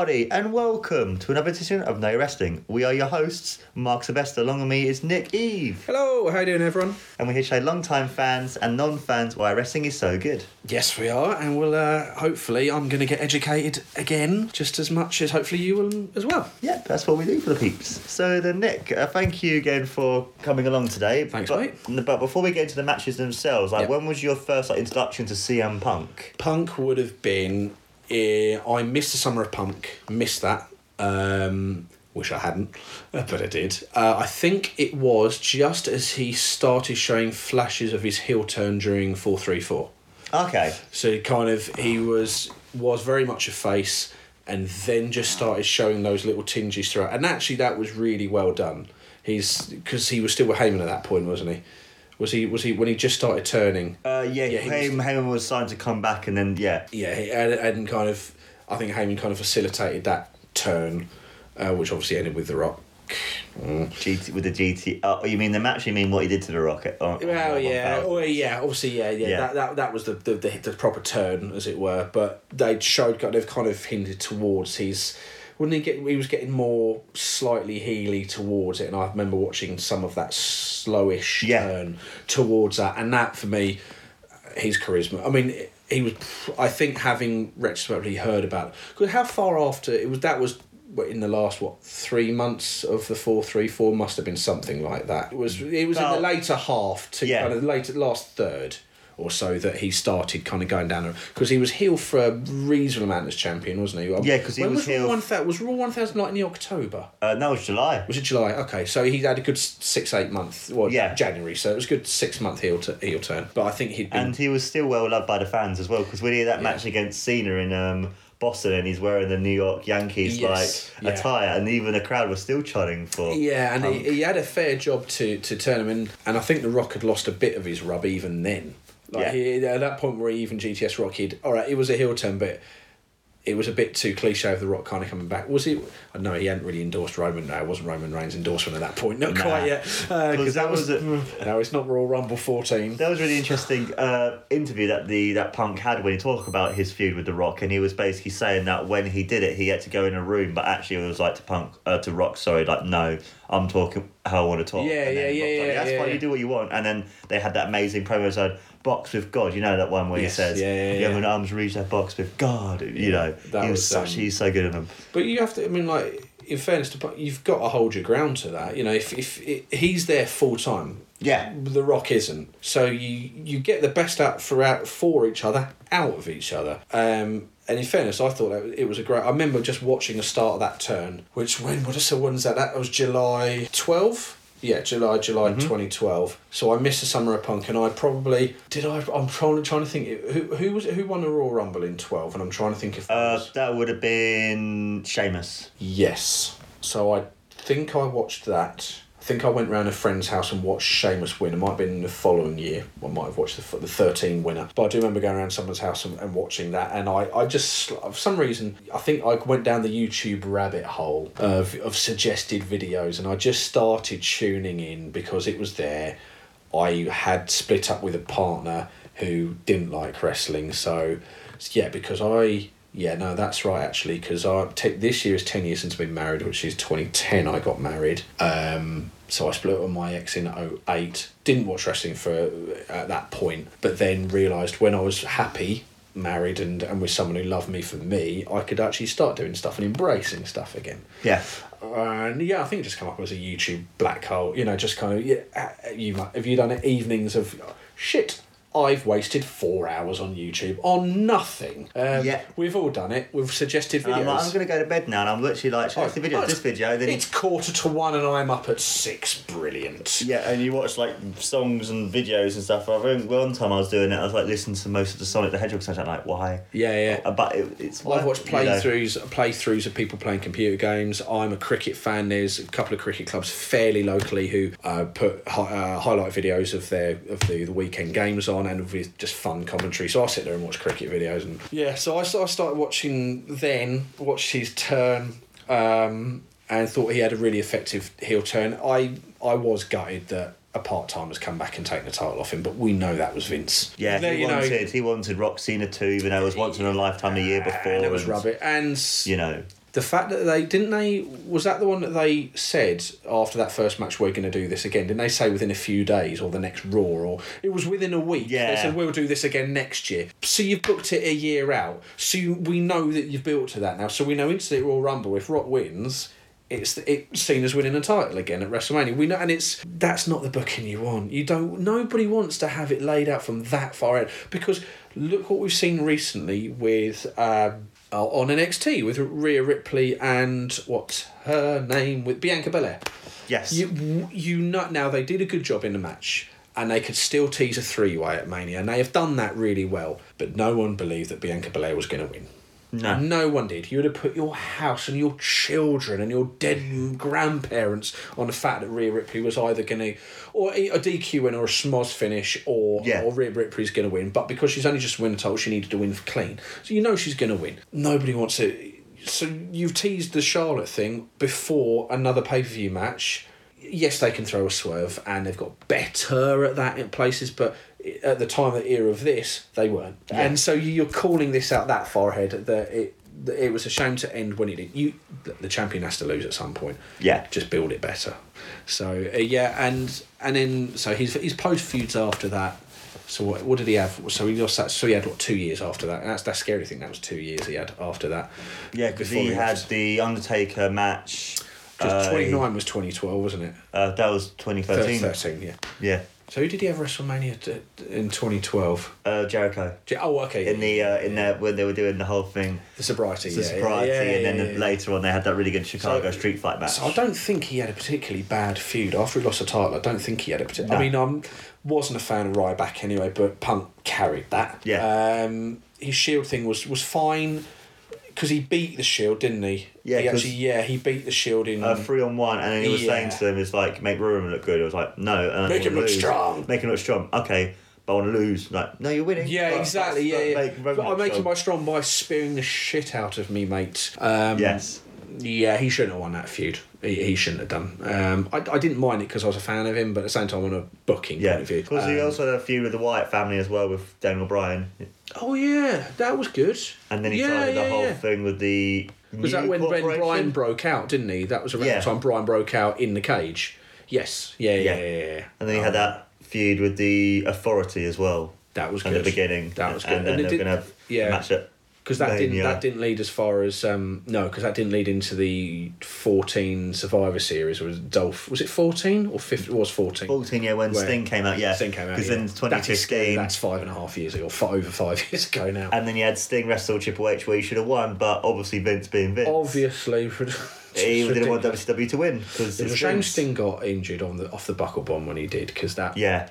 Everybody, and welcome to another edition of No Wrestling. We are your hosts, Mark Sylvester. Along with me is Nick Eve, Hello, how you doing, everyone? and we're here to show long-time fans and non-fans why wrestling is so good. Yes, we are, and we'll uh, hopefully I'm going to get educated again, just as much as hopefully you will as well. Yeah, that's what we do for the peeps. So, then, Nick, uh, thank you again for coming along today. Thanks, but, mate. But before we get into the matches themselves, like, Yep. when was your first like introduction to CM Punk? Punk would have been. Uh, I missed the summer of Punk, missed that. Um, wish I hadn't, but I did. Uh, I think it was just as he started showing flashes of his heel turn during four three four. Okay. So he kind of he was was very much a face, and then just started showing those little tinges throughout. And actually, that was really well done. He's because he was still with Heyman at that point, wasn't he? Was he? Was he when he just started turning? Uh, yeah, Yeah, Heyman, Heyman was signed to come back, and then yeah, Yeah, he and, and kind of I think Heyman kind of facilitated that turn, uh, which obviously ended with the Rock. Mm. GT with the GT. Oh, you mean the match? You mean what he did to the Rocket? Oh, Well, yeah, oh. oh, yeah. Obviously, yeah, yeah. Yeah. That, that that was the, the the the proper turn, as it were. But they showed kind of kind of hinted towards his. Wouldn't he get? He was getting more slightly heely towards it, and I remember watching some of that slowish Yeah. turn towards that, and that for me, his charisma. I mean, he was. I think having retrospectively heard about because how far after it was that was in the last what three months of the four three four must have been something like that. It was it was in the later half to yeah. kind of the later last third or so that he started kind of going down because he was heel for a reasonable amount as champion, wasn't he? Yeah, because he was Raw heel- One thousand was Raw one thousand like in October. Uh, it was July. Was it July? Okay, so he had a good six eight month. Well, Yeah. January. So it was a good six month heel to heel turn. But I think he'd been And he was still well loved by the fans as well because when he had that match against Cena in um, Boston and he's wearing the New York Yankees Yes, like yeah. attire and even the crowd was still chanting for. Yeah, and he, he had a fair job to, to turn him in, and I think The Rock had lost a bit of his rub even then. Like Yeah. he, at that point where he even GTS Rock, he'd all right, it was a heel turn, but it was a bit too cliche of The Rock kind of coming back. Was he? I know he hadn't really endorsed Roman. No, it wasn't Roman Reigns' endorsement at that point. Not Nah. quite yet, because that that was. was no, it's not Royal Rumble fourteen. That was a really interesting uh, interview that the that Punk had when he talked about his feud with The Rock, and he was basically saying that when he did it, he had to go in a room, but actually it was like to Punk uh, to Rock. Sorry, like no, I'm talking how I want to talk. Yeah, And then yeah, yeah, like, yeah, That's yeah, fine. yeah. You do what you want. And then they had that amazing promo episode, "Box with God." You know that one where Yes, he says, yeah, yeah, "You yeah. have an arms reach that box with God." You know, that he was, was, such. um, he's so good at them. But you have to. I mean, like in fairness to you've got to hold your ground to that. You know, if if he's there full time, Yeah. The Rock isn't. So you you get the best out for out for each other, out of each other. Um, and in fairness, I thought that it was a great. I remember just watching the start of that turn, which when what is when's that? That was July twelve. Yeah, July July twenty twelve. So I missed the summer of punk, and I probably did. I I'm trying trying to think who who was it, who won the Royal Rumble in twelve, and I'm trying to think if that Uh, was- that would have been Sheamus. Yes. So I think I watched that. I think I went round a friend's house and watched Sheamus win. It might have been the following year. I might have watched the, the 13 winner. But I do remember going around someone's house and, and watching that. And I, I just, for some reason, I think I went down the YouTube rabbit hole of, of suggested videos. And I just started tuning in because it was there. I had split up with a partner who didn't like wrestling. So, yeah, because I yeah, no, that's right actually. Because I t- this year is ten years since I've been married, which is twenty ten. I got married. Um, so I split up with my ex in 08. Didn't watch wrestling for at that point, but then realised when I was happy, married, and and with someone who loved me for me, I could actually start doing stuff and embracing stuff again. Yeah. And yeah, I think it just came up as a YouTube black hole. You know, just kind of yeah. uh, You have you done it evenings of shit. I've wasted four hours on YouTube on nothing. Um, Yeah. we've all done it. We've suggested videos. I'm like, I'm going to go to bed now, and I'm literally like, show us the video, Oh, this video, then it's quarter to one, and I'm up at six. Brilliant. Yeah, and you watch like songs and videos and stuff. I remember one time I was doing it, I was like listening to most of the Sonic the Hedgehog. I'm like, why? Yeah, yeah. Uh, But it, it's. I've watched you know. playthroughs playthroughs of people playing computer games. I'm a cricket fan. There's a couple of cricket clubs fairly locally who uh, put hi- uh, highlight videos of their of the, the weekend games on and with just fun commentary. So I sit there and watch cricket videos and yeah. So I, I started watching then watched his turn um, and thought he had a really effective heel turn. I I was gutted that a part timer's come back and taken the title off him, but we know that was Vince. Yeah, There, he you know, wanted he wanted Rock Cena too, even though it was once in a lifetime a year before. and it was and, rubbish. And You know, the fact that they didn't they was that the one that they said after that first match we're going to do this again didn't they say within a few days or the next raw or it was within a week yeah they said we'll do this again next year so you've booked it a year out so you, we know that you've built to that now so we know instantly Royal Rumble if Rock wins it's it's seen as winning a title again at WrestleMania. We know, and it's that's not the booking you want. You don't. Nobody wants to have it laid out from that far out because look what we've seen recently with um, uh, on NXT with Rhea Ripley and what's her name with Bianca Belair. yes, You you know now they did a good job in the match. And they could still tease a three way at Mania, and they have done that really well. But no one believed that Bianca Belair was going to win. No, No one did. You would have put your house and your children and your dead grandparents on the fact that Rhea Ripley was either going to, or a DQ win or a schmoz finish, or Yeah. or Rhea Ripley's going to win. But because she's only just won a title, she needed to win for clean. So you know she's going to win. Nobody wants to. So you've teased the Charlotte thing before another pay per view match. Yes, they can throw a swerve, and they've got better at that in places, but at the time, of the era of this, they weren't. And so you're calling this out that far ahead that it that it was a shame to end when it did. You, the champion has to lose at some point. Yeah. just build it better. So uh, yeah, and and then so his his post feuds after that. So what, what did he have? So he lost that. So he had what two years after that. And that's that scary thing. That was two years he had after that. yeah, because he he had left. the Undertaker match. Because uh, twenty nine was twenty twelve, wasn't it? Uh, that was twenty thirteen. Thirteen, yeah. Yeah, So who did he have WrestleMania t- in twenty twelve? uh, Jericho Oh, okay. in the uh, in there when they were doing the whole thing, the sobriety, the yeah, sobriety, yeah, yeah, and then yeah, yeah. later on they had that really good Chicago So- Street Fight match. So I don't think he had a particularly bad feud after he lost the title. I don't think he had a particular. I mean, I wasn't a fan of Ryback anyway, but Punk carried that. Yeah. Um, his Shield thing was was fine because he beat the Shield, didn't he? Yeah, He actually, yeah, he beat the Shield in. uh, three on one, and then he was Yeah. saying to them, "It's like make Roman look good." I was like, "No, I Make him look lose. strong. Make him look strong." Okay, but I want to lose. Like, no, you're winning. yeah, But- exactly. Yeah, yeah. Make But I'm making my strong. by strong by spearing the shit out of me, mate. Um, Yes. Yeah, he shouldn't have won that feud. He, he shouldn't have done. Um, I, I didn't mind it because I was a fan of him, but at the same time, on a booking Yeah, point of view. because he Um, also had a feud with the Wyatt family as well with Daniel Bryan, Oh yeah, that was good. and then he yeah, started yeah, the whole yeah. thing with the. Was that when, when? Brian broke out, didn't he? That was around the time Brian broke out in the cage. Yes. Yeah, yeah, Yeah. And then he had that feud with the Authority as well. That was in good. the beginning. That was good. And then And it they're going to have yeah. match at Because that didn't that didn't lead as far as um no because that didn't lead into the fourteen Survivor Series was it Dolph was it fourteen or fifteen? It was fourteen. 14 yeah when Where- Sting came out yeah Sting came out because yeah. then That is 2015 That's five and a half years ago, or fi- over five years ago now. and then you had Sting wrestle Triple H where he should have won but obviously Vince being Vince Obviously, he didn't want WCW to win because It a shame Sting got injured on the off the buckle bomb when he did because that yeah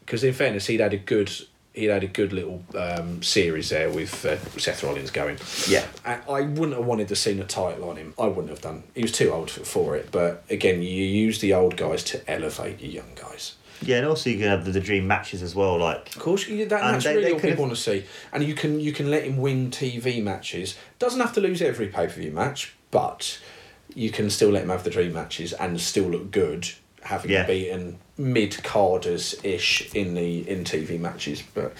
because in fairness he'd had a good he'd had a good little um, series there with uh, Seth Rollins going. yeah I, I wouldn't have wanted to see a title on him. I wouldn't have done. He was too old for, for it. But again, you use the old guys to elevate your young guys. yeah and also you can have the, the dream matches as well like Of course, you, that, that's they- really they what people want to see. And you can you can let him win TV matches. Doesn't have to lose every pay per view match, but you can still let him have the dream matches and still look good, having Yeah. beaten mid carders ish in the in TV matches. But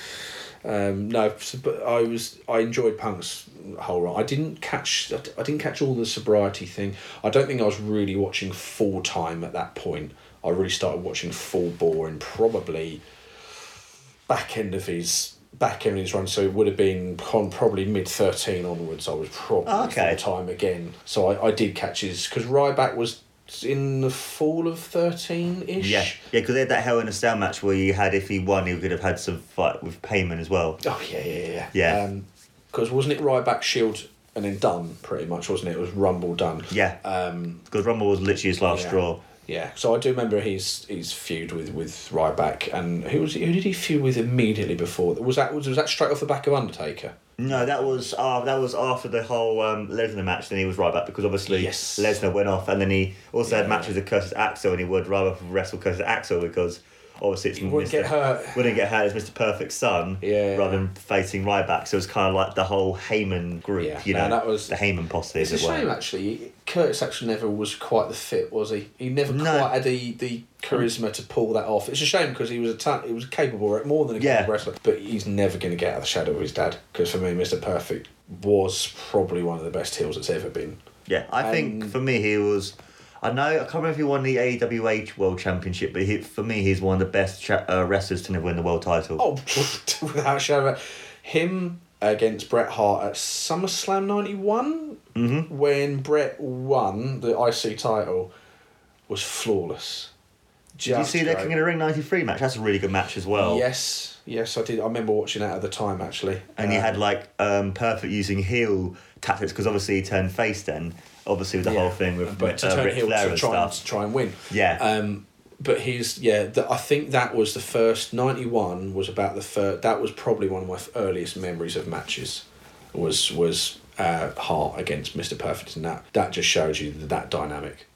um, no, but I was I enjoyed Punk's whole run. I didn't catch I didn't catch all the sobriety thing. I don't think I was really watching full time at that point. I really started watching full bore in probably back end of his back end of his run. So it would have been con probably mid thirteen onwards. I was probably Okay. full time again. So I, I did catch his because Ryback was in the fall of thirteen ish. yeah yeah because they had that Hell in a Cell match where you had if he won he could have had some fight with Heyman as well Oh yeah, yeah, yeah. Yeah. Because wasn't it Ryback Shield and then done pretty much, wasn't it? It was Rumble done. yeah Um, because Rumble was literally his last yeah. straw Yeah. So I do remember his his feud with with Ryback and who was he, who did he feud with immediately before? Was that was, was that straight off the back of Undertaker? No, that was uh, that was after the whole um, Lesnar match. Then he was Ryback because obviously Yes. Lesnar went off, and then he also Yeah. had matches with Curtis Axel, and he would rather wrestle Curtis Axel because obviously it's He wouldn't Mr. get hurt. Wouldn't get hurt as Mr. Perfect's son, Yeah. rather than facing Ryback. So it was kind of like the whole Heyman group, Yeah, you no, know, that was- the Heyman posse, It's a shame actually. Curtis Axel never was quite the fit, was he? He never No. quite had the, the charisma to pull that off. It's a shame because he was a ta- he was capable, more than a Yeah. capable wrestler. But he's never going to get out of the shadow of his dad. Because for me, Mr. Perfect was probably one of the best heels that's ever been. Yeah, I think Um, for me he was. I know I can't remember if he won the AWA World Championship, but he, for me he's one of the best cha- uh, wrestlers to never win the world title. Oh, without a shadow, of a- him against Bret Hart at SummerSlam '91 Mm-hmm. when Bret won the IC title was flawless. Did you see their great. King of the Ring '93 match? That's a really good match as well. Yes, yes, I did. I remember watching that at the time actually. And you Um, had like um, Perfect using heel tactics because obviously he turned face then. Obviously with the yeah, whole thing with but to uh, Ric Flair to try and, try and win. Yeah. Um, but he's yeah. The, I think that was the first ninety one was about the first. That was probably one of my earliest memories of matches. Was was uh, Hart against Mister Perfect, and that that just shows you that, that dynamic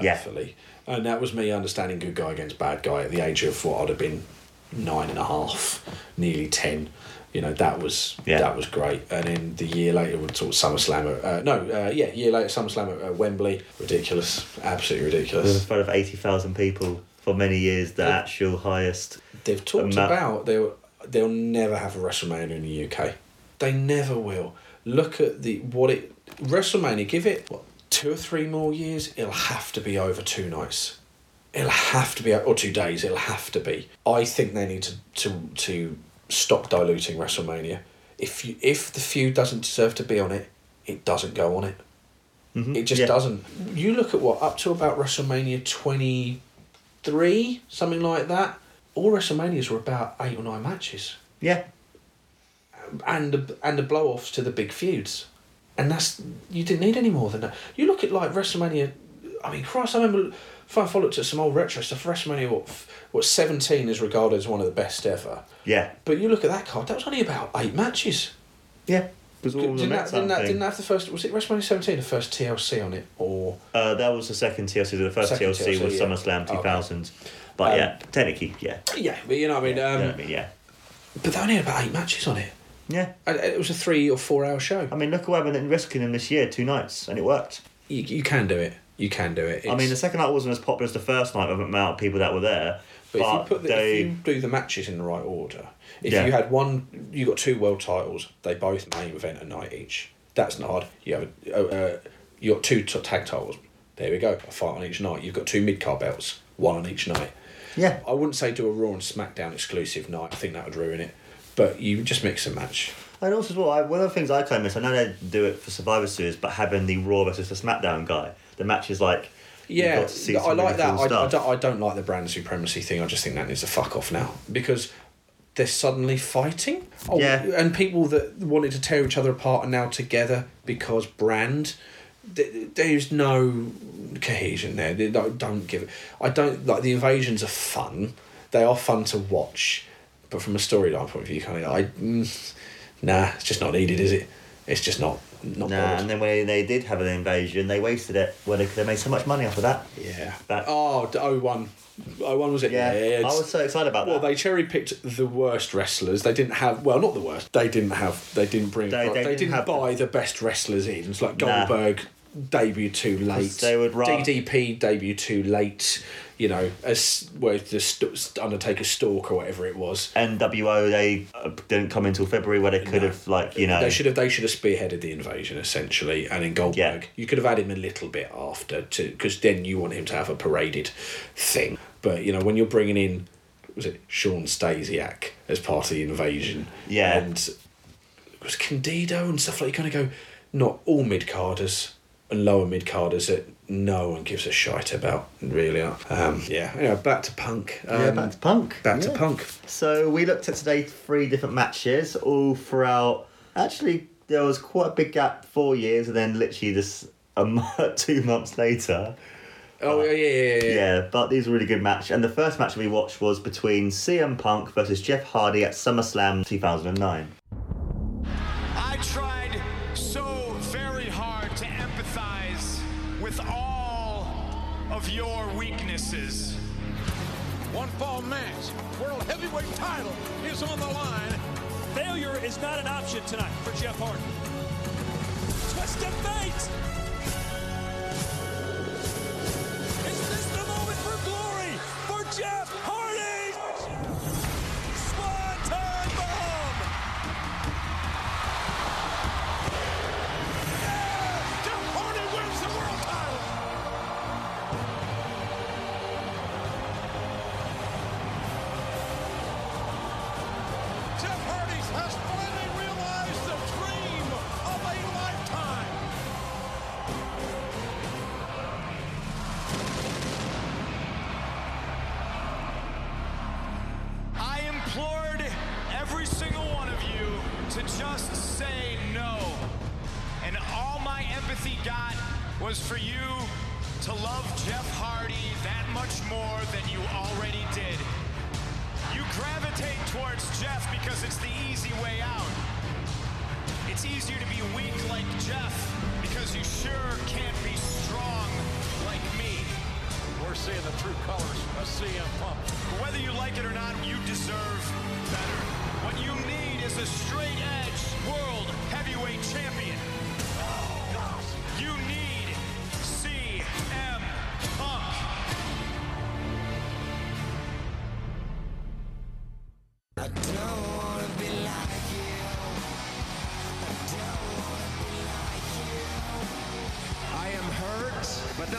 Yeah. perfectly. And that was me understanding good guy against bad guy at the age of what I'd have been nine and a half, nearly ten. You know that was Yeah. that was great. And then the year later, we of SummerSlam. At, uh, no, uh, yeah, year later SummerSlam at uh, Wembley. Ridiculous, absolutely ridiculous. in front of eighty thousand people for many years. The Yeah. actual highest. They've talked amount- about they'll they'll never have a WrestleMania in the UK. They never will. Look at the what it WrestleMania. Give it what two or three more years. It'll have to be over two nights. It'll have to be or two days. It'll have to be. I think they need to to to stop diluting WrestleMania. If you if the feud doesn't deserve to be on it, it doesn't go on it. Mm-hmm. It just Yeah. doesn't. You look at what up to about WrestleMania twenty three, something like that. All WrestleManias were about eight or nine matches, Yeah. and the, and the blow offs to the big feuds, and that's you didn't need any more than that. You look at like WrestleMania. I mean, Christ, I remember if I followed to some old retro stuff. WrestleMania, what what seventeen is regarded as one of the best ever. Yeah. But you look at that card. That was only about eight matches. Yeah. Was all Didn't that, didn't, that, didn't that have the first? Was it WrestleMania seventeen the first TLC on it or? Uh, that was the second TLC. The first Second TLC, TLC, was yeah. SummerSlam Okay. 2000. But Um, yeah, technically, yeah. Yeah, but you know what I mean. yeah, Um, you know what I mean, yeah. But they only had about eight matches on it. Yeah. And It was a three or four hour show. I mean, look at what happened in Kingdom this year, two nights, and it worked. You, you can do it. You can do it. I mean, the second night wasn't as popular as the first night with the amount of people that were there. but, But, if you put the, they, if you do the matches in the right order, if Yeah. you had one, you got two world titles. They both main event a night each. That's not hard. You have a, uh, uh, you got two t- tag titles. There we go. A fight on each night. You've got two mid card belts. One on each night. yeah, I wouldn't say do a Raw and SmackDown exclusive night. I think that would ruin it. But you just mix and match. and also as well, I, one of the things I kind of miss, I know they do it for Survivor Series, but having the Raw versus the SmackDown guy, the match is like, Yeah, got to see I like that. cool I, I, don't, I don't like the brand supremacy thing. I just think that needs to fuck off now because they're suddenly fighting. Oh, Yeah. And people that wanted to tear each other apart are now together because brand. There's no cohesion there. They don't, don't give it. I don't like the invasions are fun. They are fun to watch, but from a storyline point of view, kind of, I, mm, nah, it's just not needed, is it? It's just not not. Nah, bothered. and then when they did have an invasion, they wasted it when they could have made so much money off of that. Yeah. That- oh, d- 01. 01 was it? Yeah, I was so excited about Well, that. Well, they cherry picked the worst wrestlers. They didn't have well, not the worst. They didn't have. They didn't bring. They- They, they didn't, didn't buy the best wrestlers in. It's like Nah. Goldberg debuted too late. they would rather- DDP debuted too late. You know, as well the st- Undertaker stalk or whatever it was. NWO, they uh, didn't come until February where they could have, like, you know. They should have. They should have spearheaded the invasion essentially, and in Goldberg, Yeah. you could have had him a little bit after to because then you want him to have a paraded thing. But you know when you're bringing in, was it Shawn Stasiak as part of the invasion? Yeah. and it was Candido and stuff like. You kind of go, not all mid carders and lower mid carders that no one gives a shite about. Really, um, yeah. Anyway, back to punk. Um, yeah, back to punk. back to punk. So we looked at today three different matches, all throughout. Actually, there was quite a big gap, four years, and then literally this a two months later. Oh yeah, yeah, yeah, yeah. Yeah, but these were really good match. And the first match we watched was between CM Punk versus Jeff Hardy at SummerSlam 2009. Empathize with all of your weaknesses. one fall match. World heavyweight title is on the line. Failure is not an option tonight for Jeff Hardy. Twist of fate! Is this the moment for glory for Jeff Hardy?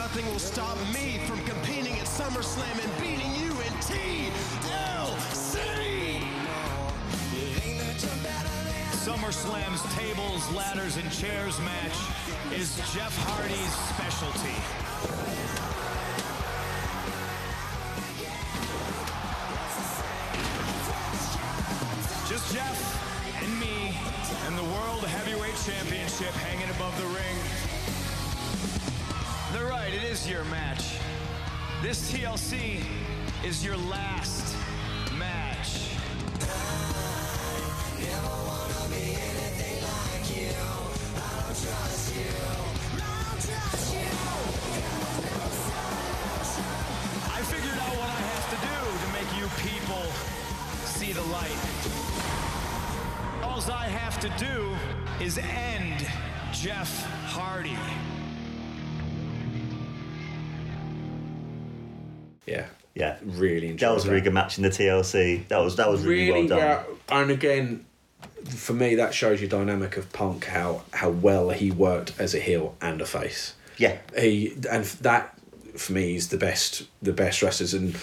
Nothing will stop me from competing at SummerSlam and beating you in TLC. SummerSlam's tables, ladders, and chairs match is Jeff Hardy's specialty. Your match. This TLC is your last match. I figured out what I have to do to make you people see the light. All I have to do is end Jeff Hardy. Yeah. Yeah. Really enjoyed That was a really good match in the TLC. That was that was really, really well done. well- and again for me that shows you dynamic of punk how how well he worked as a heel and a face Yeah. he and that for me is the best the best wrestlers and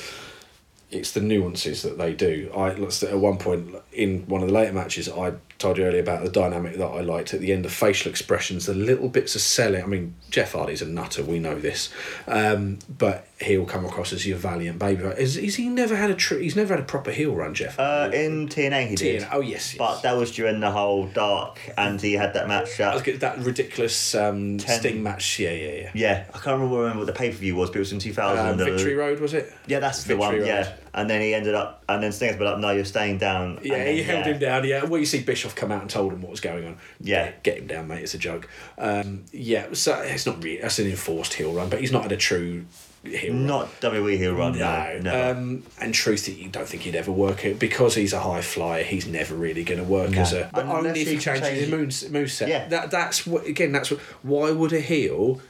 it's the nuances that they do i let's at one point in one of the later matches i told you earlier about the dynamic that i liked at the end of facial expressions the little bits of selling i mean jeff hardy's a nutter we know this um, but he'll come across as your valiant baby is, is he never had a tr- he's never had a proper heel run jeff Uh, in TNA he did. Oh yes, yes. But that was during the whole dark, and he had that match. At, getting that ridiculous um, Ten- Sting match. Yeah, yeah, yeah. yeah, I can't remember, what the pay per view was, but it was in two thousand. Um, Victory Road was it? Yeah, that's the one. Road. Yeah, and then he ended up, and then Sting was like, "No, you're staying down." Yeah, then, he held him down. Yeah, well, you see Bischoff come out and told him what was going on. Yeah. get him down, mate. It's a joke. Um, yeah, so it's not really. That's an enforced heel run, but he's not had a true heel run. Not WWE heel run. No, No, um, and truth, you don't think he'd ever work it because he's a high flyer. He's never really going to work No. as a. But Unless only if he changes his change- moon moveset. Yeah. that that's what again. That's what. Why would a heel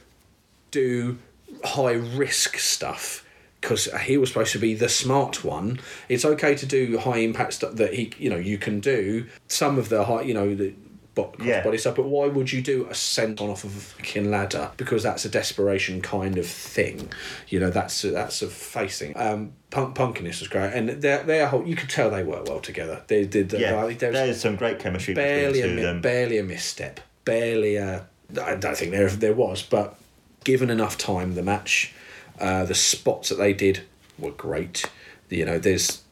do high risk stuff? Because he was supposed to be the smart one. It's okay to do high impact stuff that he, you know, you can do some of the high, you know, the Yeah. body stuff. But why would you do a senton off of a fucking ladder? Because that's a desperation kind of thing. You know, that's a, that's a facing. Um, punk punkiness was great, and their their whole you could tell they work well together. They did. yeah, like, there there's some great chemistry barely a between the two mi- them. barely a misstep, barely a. I don't think there there was, but given enough time, the match, uh, the spots that they did were great. You know, there's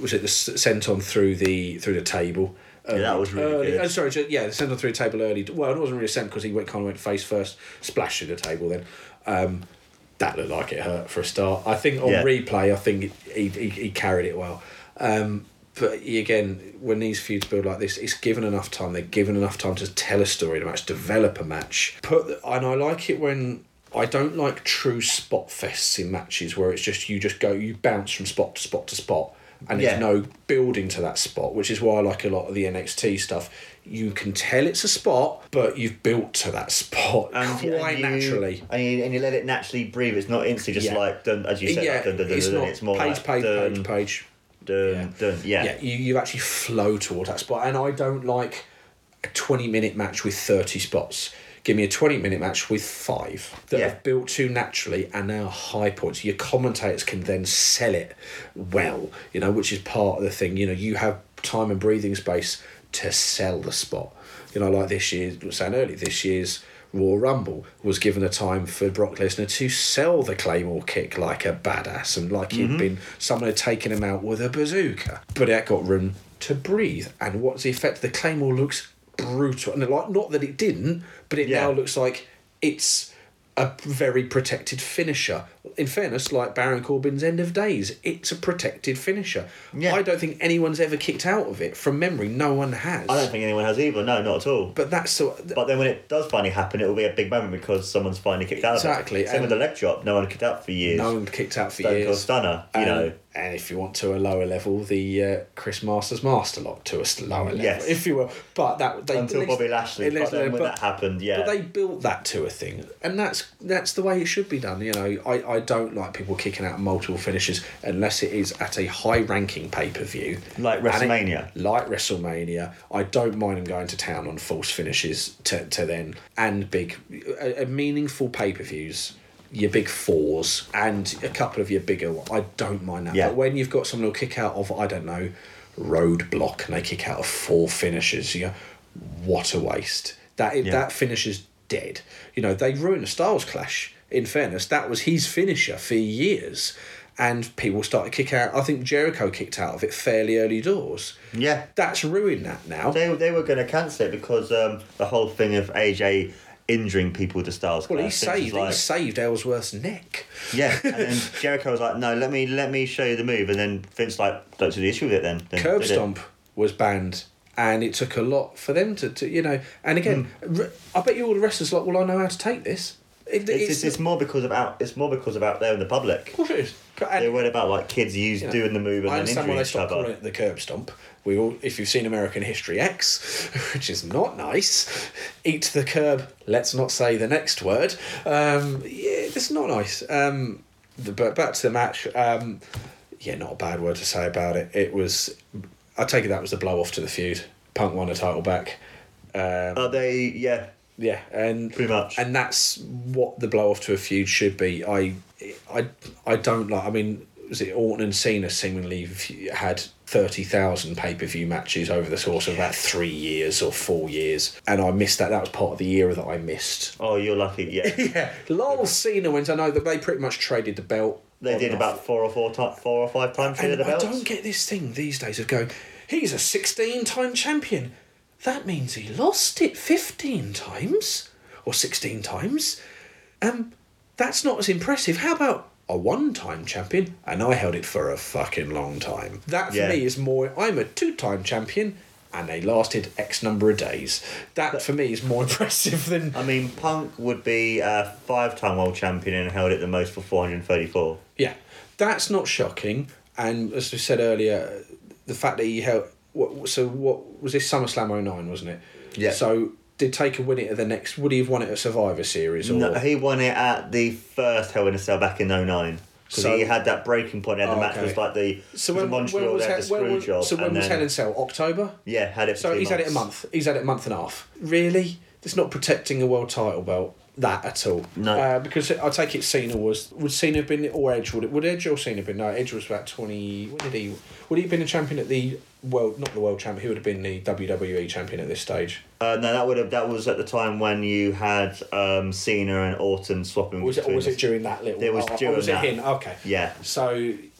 was it the senton through the through the table. Yeah, that was really good. Oh, sorry, ju- yeah, the senton through the table early. Well, it wasn't really sent because he went kind of went face first, splashed through the table. Then um, that looked like it hurt for a start. I think on Yeah. replay, I think he, he, he carried it well. Um, but again, when these feuds build like this, it's given enough time. They're given enough time to tell a story, to match, develop a match. Put the, and I like it when I don't like true spot fests in matches where it's just you just go you bounce from spot to spot to spot and there's no building to that spot, which is why I like a lot of the NXT stuff. You can tell it's a spot, but you've built to that spot And, quite and you, naturally. And you, and you let it naturally breathe. It's not instantly just Yeah. like, dun, as you said, yeah, like, dun, dun, dun, it's dun, not it's more page, like page, dun, page, page. dun, Yeah. dun. Yeah. yeah, you, you actually flow towards that spot. And I don't like a 20 minute match with 30 spots. Give me a 20 minute match with five that Yeah. have built to naturally and now high points. Your commentators can then sell it well, you know, which is part of the thing. You know, you have time and breathing space to sell the spot. You know, like this year, was saying earlier, this year's Royal Rumble was given a time for Brock Lesnar to sell the Claymore kick like a badass and like he'd mm-hmm. been someone had taken him out with a bazooka. But it got room to breathe. And what's the effect? The Claymore looks brutal. And like not that it didn't, but it Yeah. now looks like it's a very protected finisher. In fairness, like Baron Corbin's End of Days, it's a protected finisher. Yeah. I don't think anyone's ever kicked out of it from memory. No one has. I don't think anyone has either. No, not at all. But that's the, But then when it does finally happen, it will be a big moment because someone's finally kicked out Exactly, of it. Same with the leg drop. No one kicked out for years. no one kicked out for Stone Cold years. Stunner, you Um, know. And if you want to a lower level, the uh, Chris Masters Master Lock to a lower level, Yes. if you will. But that they Until Bobby Lashley. But then when but- that happened, yeah. But they built that to a thing, and that's that's the way it should be done. You know, I, I don't like people kicking out multiple finishes unless it is at a high ranking pay per view, Like WrestleMania. like WrestleMania. I don't mind them going to town on false finishes to, to then and big, a, a meaningful pay per views. Your big fours and a couple of your bigger. one- I don't mind that. Yeah. But when you've got someone who'll kick out of I don't know, roadblock and they kick out of four finishes, you go, what a waste. That Yeah. that finisher's dead. You know they ruined a Styles clash. In fairness, that was his finisher for years, and people started to kick out. I think Jericho kicked out of it fairly early doors. Yeah. That's ruined that now. They, they were going to cancel it because um, the whole thing of AJ injuring people to Styles. well, he Clash, Vince was saved like- he saved Ellsworth's neck. Yeah, and then Jericho was like, "No, let me let me show you the move," and then Vince like, "Don't see the issue with it." Then, then Curb it. stomp was banned. And it took a lot for them to, to you know. And again, re- I bet you all the wrestlers like, well, I know how to take this. It. It's, it's, it's more because of out. It's more because of out there in the public. of course it is. And- They're worried about like kids use you know, doing the move and I then injuring they each other. it the curb stomp. We all, if you've seen American History X, which is not nice, eat the curb. Let's not say the next word. Um, yeah, that's not nice. Um, the, but back to the match. Um, yeah, not a bad word to say about it. It was. I take it that was the blow off to the feud. Punk won a title back. Um, Are they? Yeah, yeah, and Pretty much. and that's what the blow off to a feud should be. I, I, I don't like. I mean, was it Orton and Cena seemingly had thirty thousand pay per view matches over the course of about three years or four years, and I missed that. That was part of the era that I missed. Oh, you're lucky. Yeah, Yeah, lol, Cena went. I know that they pretty much traded the belt. they did about four or four ti- four or five times And I belts. don't get this thing these days of going, he's a 16 time champion. That means he lost it 15 times or 16 times. Um, that's not as impressive. How about a one time champion and I held it for a fucking long time? That for Yeah. me is more, I'm a two time champion and they lasted X number of days. That for me is more impressive than. I mean, Punk would be a five-time world champion and held it the most for 434. Yeah, that's not shocking. And as we said earlier, the fact that he held. What, so what was this SummerSlam 09, wasn't it? Yeah. So did Taker win it at the next? Would he have won it at Survivor Series? Or No, he won it at the first Hell in a Cell back in 09. Because So- he had that breaking point there. The Oh, match okay. was like the, so when, the Montreal, when was, they had Hel- the when was, job. so when was then, Hell in a Cell? October. Yeah, had it for So he's had it a month. He's had it a month and a half. Really? It's not protecting a world title belt. That at all? No. Uh, because I take it Cena was would Cena have been or Edge would it would Edge or Cena have been no Edge was about twenty when did he would he have been a champion at the world not the world champion he would have been the WWE champion at this stage Uh, no, that would have. That was at the time when you had um, Cena and Orton swapping. was it or was it during that little It was oh, oh, during was it that. him okay Yeah. so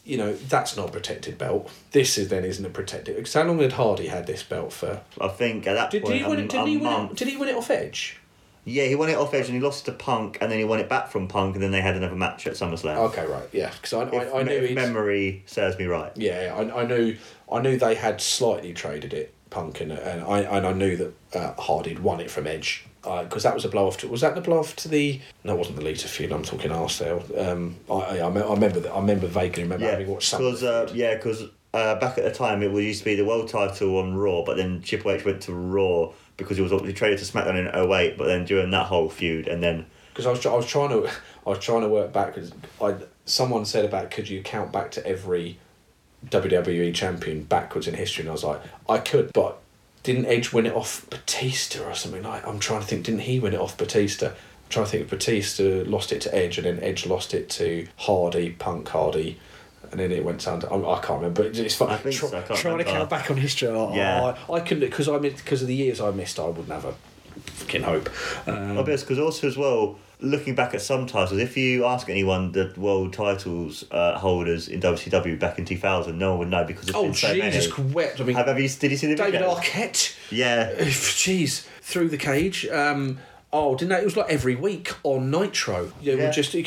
you know that's not a protected belt this is then isn't a protected because how long had Hardy had this belt for I think at that did, did point, he win it did he win it did he win it off Edge Yeah, he won it off Edge and he lost to Punk, and then he won it back from Punk, and then they had another match at SummerSlam. okay right yeah because I, I, I knew he'd- memory serves me right. Yeah, I, I knew I knew they had slightly traded it, Punk, and, and I and I knew that uh, Hardy'd won it from Edge because that was a blow off. To, was that the blow off to the? No, it wasn't the Lita feud. I'm talking Arsenal. Um, I, I, I me- I remember that. I remember vaguely remember Yeah, having watched some. of because the uh, yeah, because uh, back at the time it was used to be the world title on Raw, but then Triple H went to Raw because he was obviously traded to SmackDown in 08, But then during that whole feud, and then because I was, I was trying to I was trying to work back because I someone said about could you count back to every WWE champion backwards in history and I was like I could but didn't Edge win it off Batista or something? Like I'm trying to think didn't he win it off Batista? I'm trying to think Batista lost it to Edge and then Edge lost it to Hardy Punk Hardy and then it went down to, I, I can't remember but it's fun I think try- so, I trying to count back on history oh, Yeah. I, I couldn't because I because of the years I missed I wouldn't have a fucking hope um, obvious because also as well looking back at some titles, if you ask anyone the world titles uh, holders in WCW back in 2000, no one would know because it's oh been so Jesus many. wept I mean Have, have you did you see the David video? Arquette. Yeah. Jeez, through the cage. Um, oh, didn't that? It was like every week on Nitro. Yeah, Yeah. just you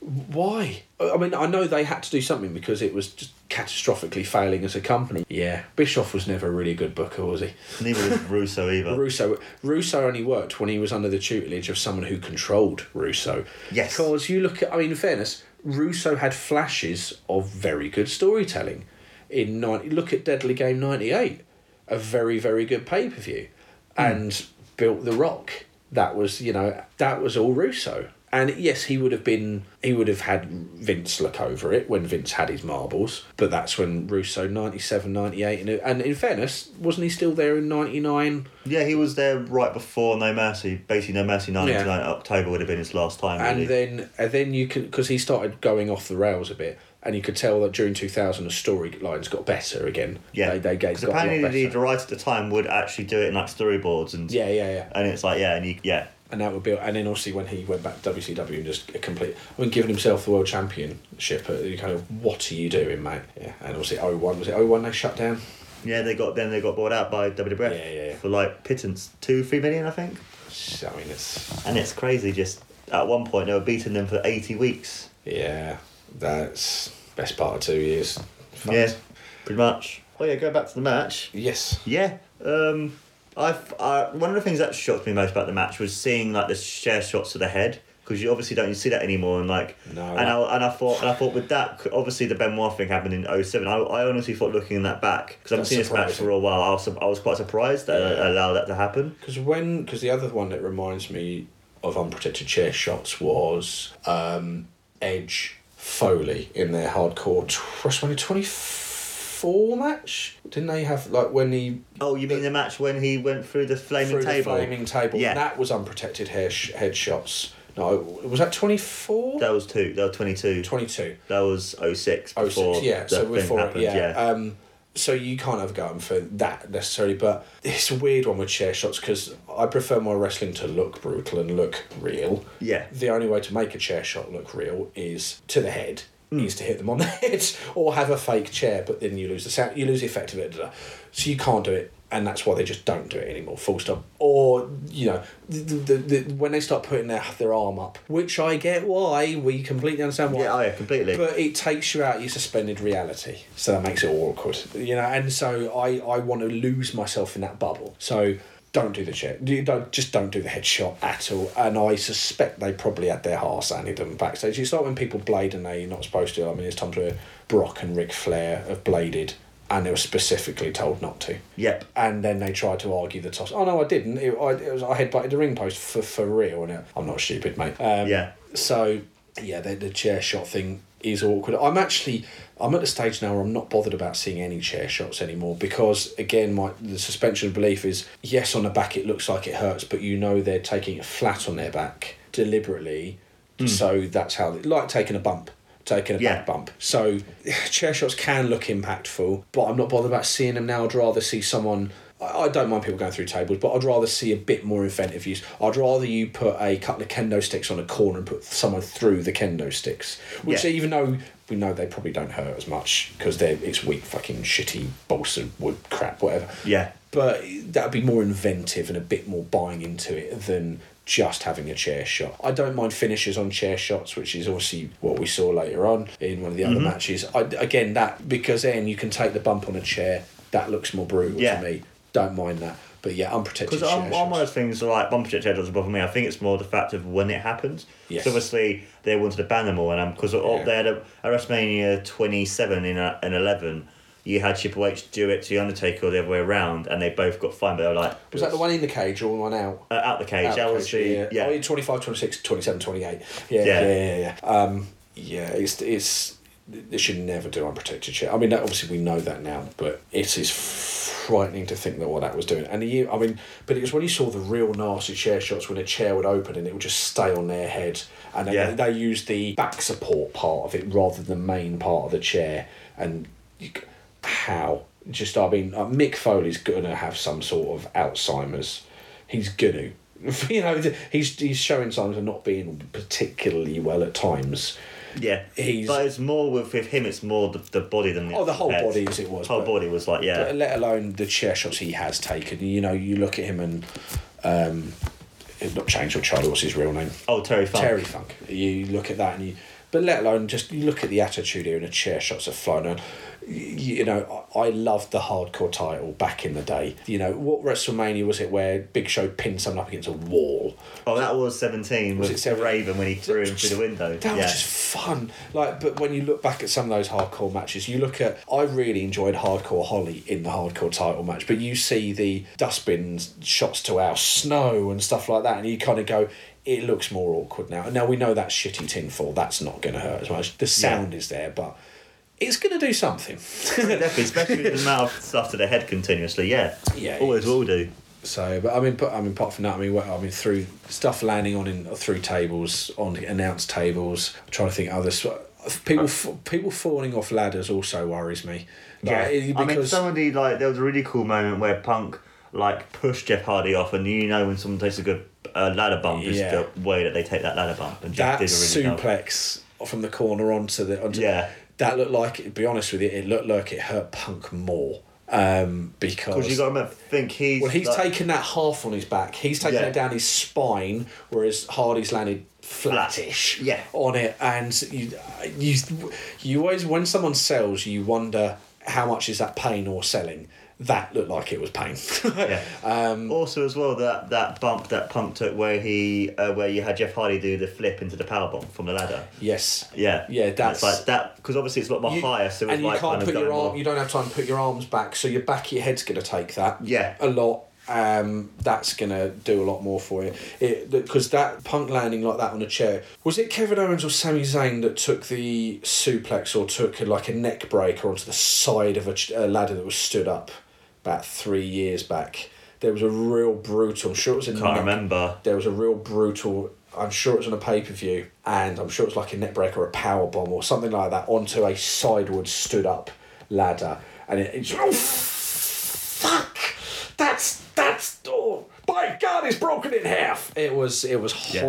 why? I mean, I know they had to do something because it was just catastrophically failing as a company. Yeah, Bischoff was never really a really good booker, was he? Neither was Russo either. Russo Russo only worked when he was under the tutelage of someone who controlled Russo. Yes. Because you look at, I mean, in fairness, Russo had flashes of very good storytelling. In 90, look at Deadly Game '98, a very very good pay per view, hmm. and built the Rock. That was you know that was all Russo. And yes, he would have been he would have had Vince look over it when Vince had his marbles, but that's when Russo 97, 98 and, and in fairness, wasn't he still there in 99? Yeah, he was there right before No Mercy. Basically, No Mercy 99 October would have been his last time. Really. and then and then you can because he started going off the rails a bit and you could tell that during 2000 the storylines got better again yeah, they, they get, 'Cause got a lot apparently better the writer at the time would actually do it in like storyboards and yeah yeah yeah and it's like yeah, and you yeah, and that would be and then obviously when he went back to WCW and just a complete I mean giving himself the world championship you kind of what are you doing mate yeah and obviously 01 was it 01 they shut down yeah, they got then they got bought out by WWF Yeah, yeah, yeah. for like pittance two three million I think, I mean it's and it's crazy. Just at one point they were beating them for eighty weeks. yeah that's best part of two years Fucked. Yeah, pretty much. Oh yeah, go back to the match. yes Yeah. Um, I've uh, one of the things that shocked me most about the match was seeing like the share shots to the head because you obviously don't see that anymore and like No, and that- I and I thought and I thought with that obviously the Benoit thing happened in 07 I, I honestly thought looking in that back because I've That's seen this match for a while I was, I was quite surprised that Yeah. I allowed that to happen. Because when, because the other one that reminds me of unprotected chair shots was um, Edge Foley in their hardcore t- WrestleMania twenty four match. Didn't they have like when he oh you mean the match when he went through the flaming through table the flaming table? yeah that was unprotected hair sh- head shots. No, was that 24? that was two that was 22 22. that was 06 Oh, before six, yeah. So before, happened yeah. yeah, Um, so you can't have going for that necessarily, but it's a weird one with chair shots because I prefer my wrestling to look brutal and look real. Yeah. The only way to make a chair shot look real is to the head. Hmm. Is to hit them on the head or have a fake chair, but then you lose the sound, you lose the effect of it. So you can't do it, and that's why they just don't do it anymore. Full stop. Or you know, the, the, the, when they start putting their their arm up, which I get why we completely understand why. Yeah, oh yeah, completely. But it takes you out your suspended reality, so that makes it all awkward, you know. And so I, I want to lose myself in that bubble. So don't do the chair. You don't just don't do the headshot at all. And I suspect they probably had their hearts handed them backstage. It's like when people blade and they're not supposed to. I mean, there's times where Brock and Ric Flair have bladed. And they were specifically told not to. Yep. And then they tried to argue the toss. Oh no, I didn't. It, I, it was I headbutted the ring post for for real. And it, I'm not stupid, mate. Um, Yeah. So yeah, the, the chair shot thing is awkward. I'm actually I'm at the stage now where I'm not bothered about seeing any chair shots anymore because again my the suspension of belief is yes on the back it looks like it hurts but you know they're taking it flat on their back deliberately hmm. so that's how like taking a bump taking a. Yeah. back bump so chair shots can look impactful but I'm not bothered about seeing them now I'd rather see someone I don't mind people going through tables, but I'd rather see a bit more inventive use. I'd rather you put a couple of kendo sticks on a corner and put someone through the kendo sticks, which Yeah. even though we know they probably don't hurt as much because they're it's weak fucking shitty balsa wood crap whatever. Yeah. But that'd be more inventive and a bit more buying into it than just having a chair shot. I don't mind finishes on chair shots, which is obviously what we saw later on in one of the Mm-hmm. other matches. I, again, that because then you can take the bump on a chair. That looks more brutal Yeah. to me. Don't mind that. But yeah, unprotected Because I'm, I'm one of those things like chair doesn't bother me. I think it's more the fact of when it happens. Yes. So obviously they wanted to ban them all, and I'm because Yeah. they had a, at WrestleMania 27 in a, in 11, you had Triple H do it to the Undertaker the other way around, and they both got fined. But they were like, Was that the one in the cage or the one out? uh, out the cage? Out that the was cage, the yeah. yeah. Oh, in 25, 26, 27, 28. Yeah, Yeah. yeah, yeah, yeah. Um, yeah, it's it's they should never do unprotected shit. I mean, obviously we know that now, but it is frightening to think that what that was doing. And you, I mean, but it was when you saw the real nasty chair shots when a chair would open and it would just stay on their head, and they, Yeah. they used the back support part of it rather than the main part of the chair. And you, how? Just I mean, uh, Mick Foley's gonna have some sort of Alzheimer's. He's gonna. You know, he's he's showing signs of not being particularly well at times. Yeah, He's- but it's more with, with him. It's more the, the body than the Oh, the whole head. body as it was, The Whole but- body was like yeah. Let alone the chair shots he has taken. You know, you look at him and um, not Chainsaw Charlie. What's his real name? oh, Terry Funk. Terry Funk. You look at that and you, but let alone just you look at the attitude here and the chair shots are flying around. You, know, I, loved the hardcore title back in the day. You know, what WrestleMania was it where Big Show pinned someone up against a wall? Oh, that was seventeen. Was with it 17? Raven when he threw him through the window? That yeah. was just fun. Like, but when you look back at some of those hardcore matches, you look at. I really enjoyed Hardcore Holly in the hardcore title match, but you see the dustbins shots to Al Snow and stuff like that, and you kind of go. It looks more awkward now. Now we know that's shitty tinfoil. That's not going to hurt as much. The sound is there, but it's going to do something. Definitely, especially with the amount of stuff to the head continuously. Yeah, Yeah, always will do. So, but I mean, but I mean, apart from that, I mean, well, I mean, through stuff landing on in through tables on announced tables. I'm trying to think others. People, f- people falling off ladders also worries me. Like, Yeah, it- I mean, somebody like there was a really cool moment where Punk like pushed Jeff Hardy off, and you know when someone takes a good uh, ladder bump, is Yeah. the way that they take that ladder bump, and Jeff that did a really suplex from the corner onto the onto Yeah. That looked like. To be honest with you, it looked like it hurt Punk more um, because you got to think he's Well, he's like, taken that half on his back. He's taken Yeah. it down his spine, whereas Hardy's landed flattish Yeah. on it. And you, you, you always when someone sells, you wonder how much is that pain or selling. That looked like it was pain. Yeah. um, also, as well, that that bump that Punk took, where he uh, where you had Jeff Hardy do the flip into the power bomb from the ladder. yes. Yeah, Yeah, that's- It's like that because obviously it's a lot more You- higher, so it's and you like can't put your arm. more- You don't have time to put your arms back, so your back of your head's going to take that. Yeah. a lot. Um, that's going to do a lot more for you. Because that punk landing like that on a chair was it Kevin Owens or Sami Zayn that took the suplex or took like a neck breaker onto the side of a, ch- a ladder that was stood up about three years back. There was a real brutal. I'm sure it was a Can't neck- remember. there was a real brutal. I'm sure it was on a pay per view, and I'm sure it was like a neck breaker or a power bomb or something like that onto a sideward stood up ladder, and it, it's oh fuck, that's that's oh my god, it's broken in half. It was it was Yeah.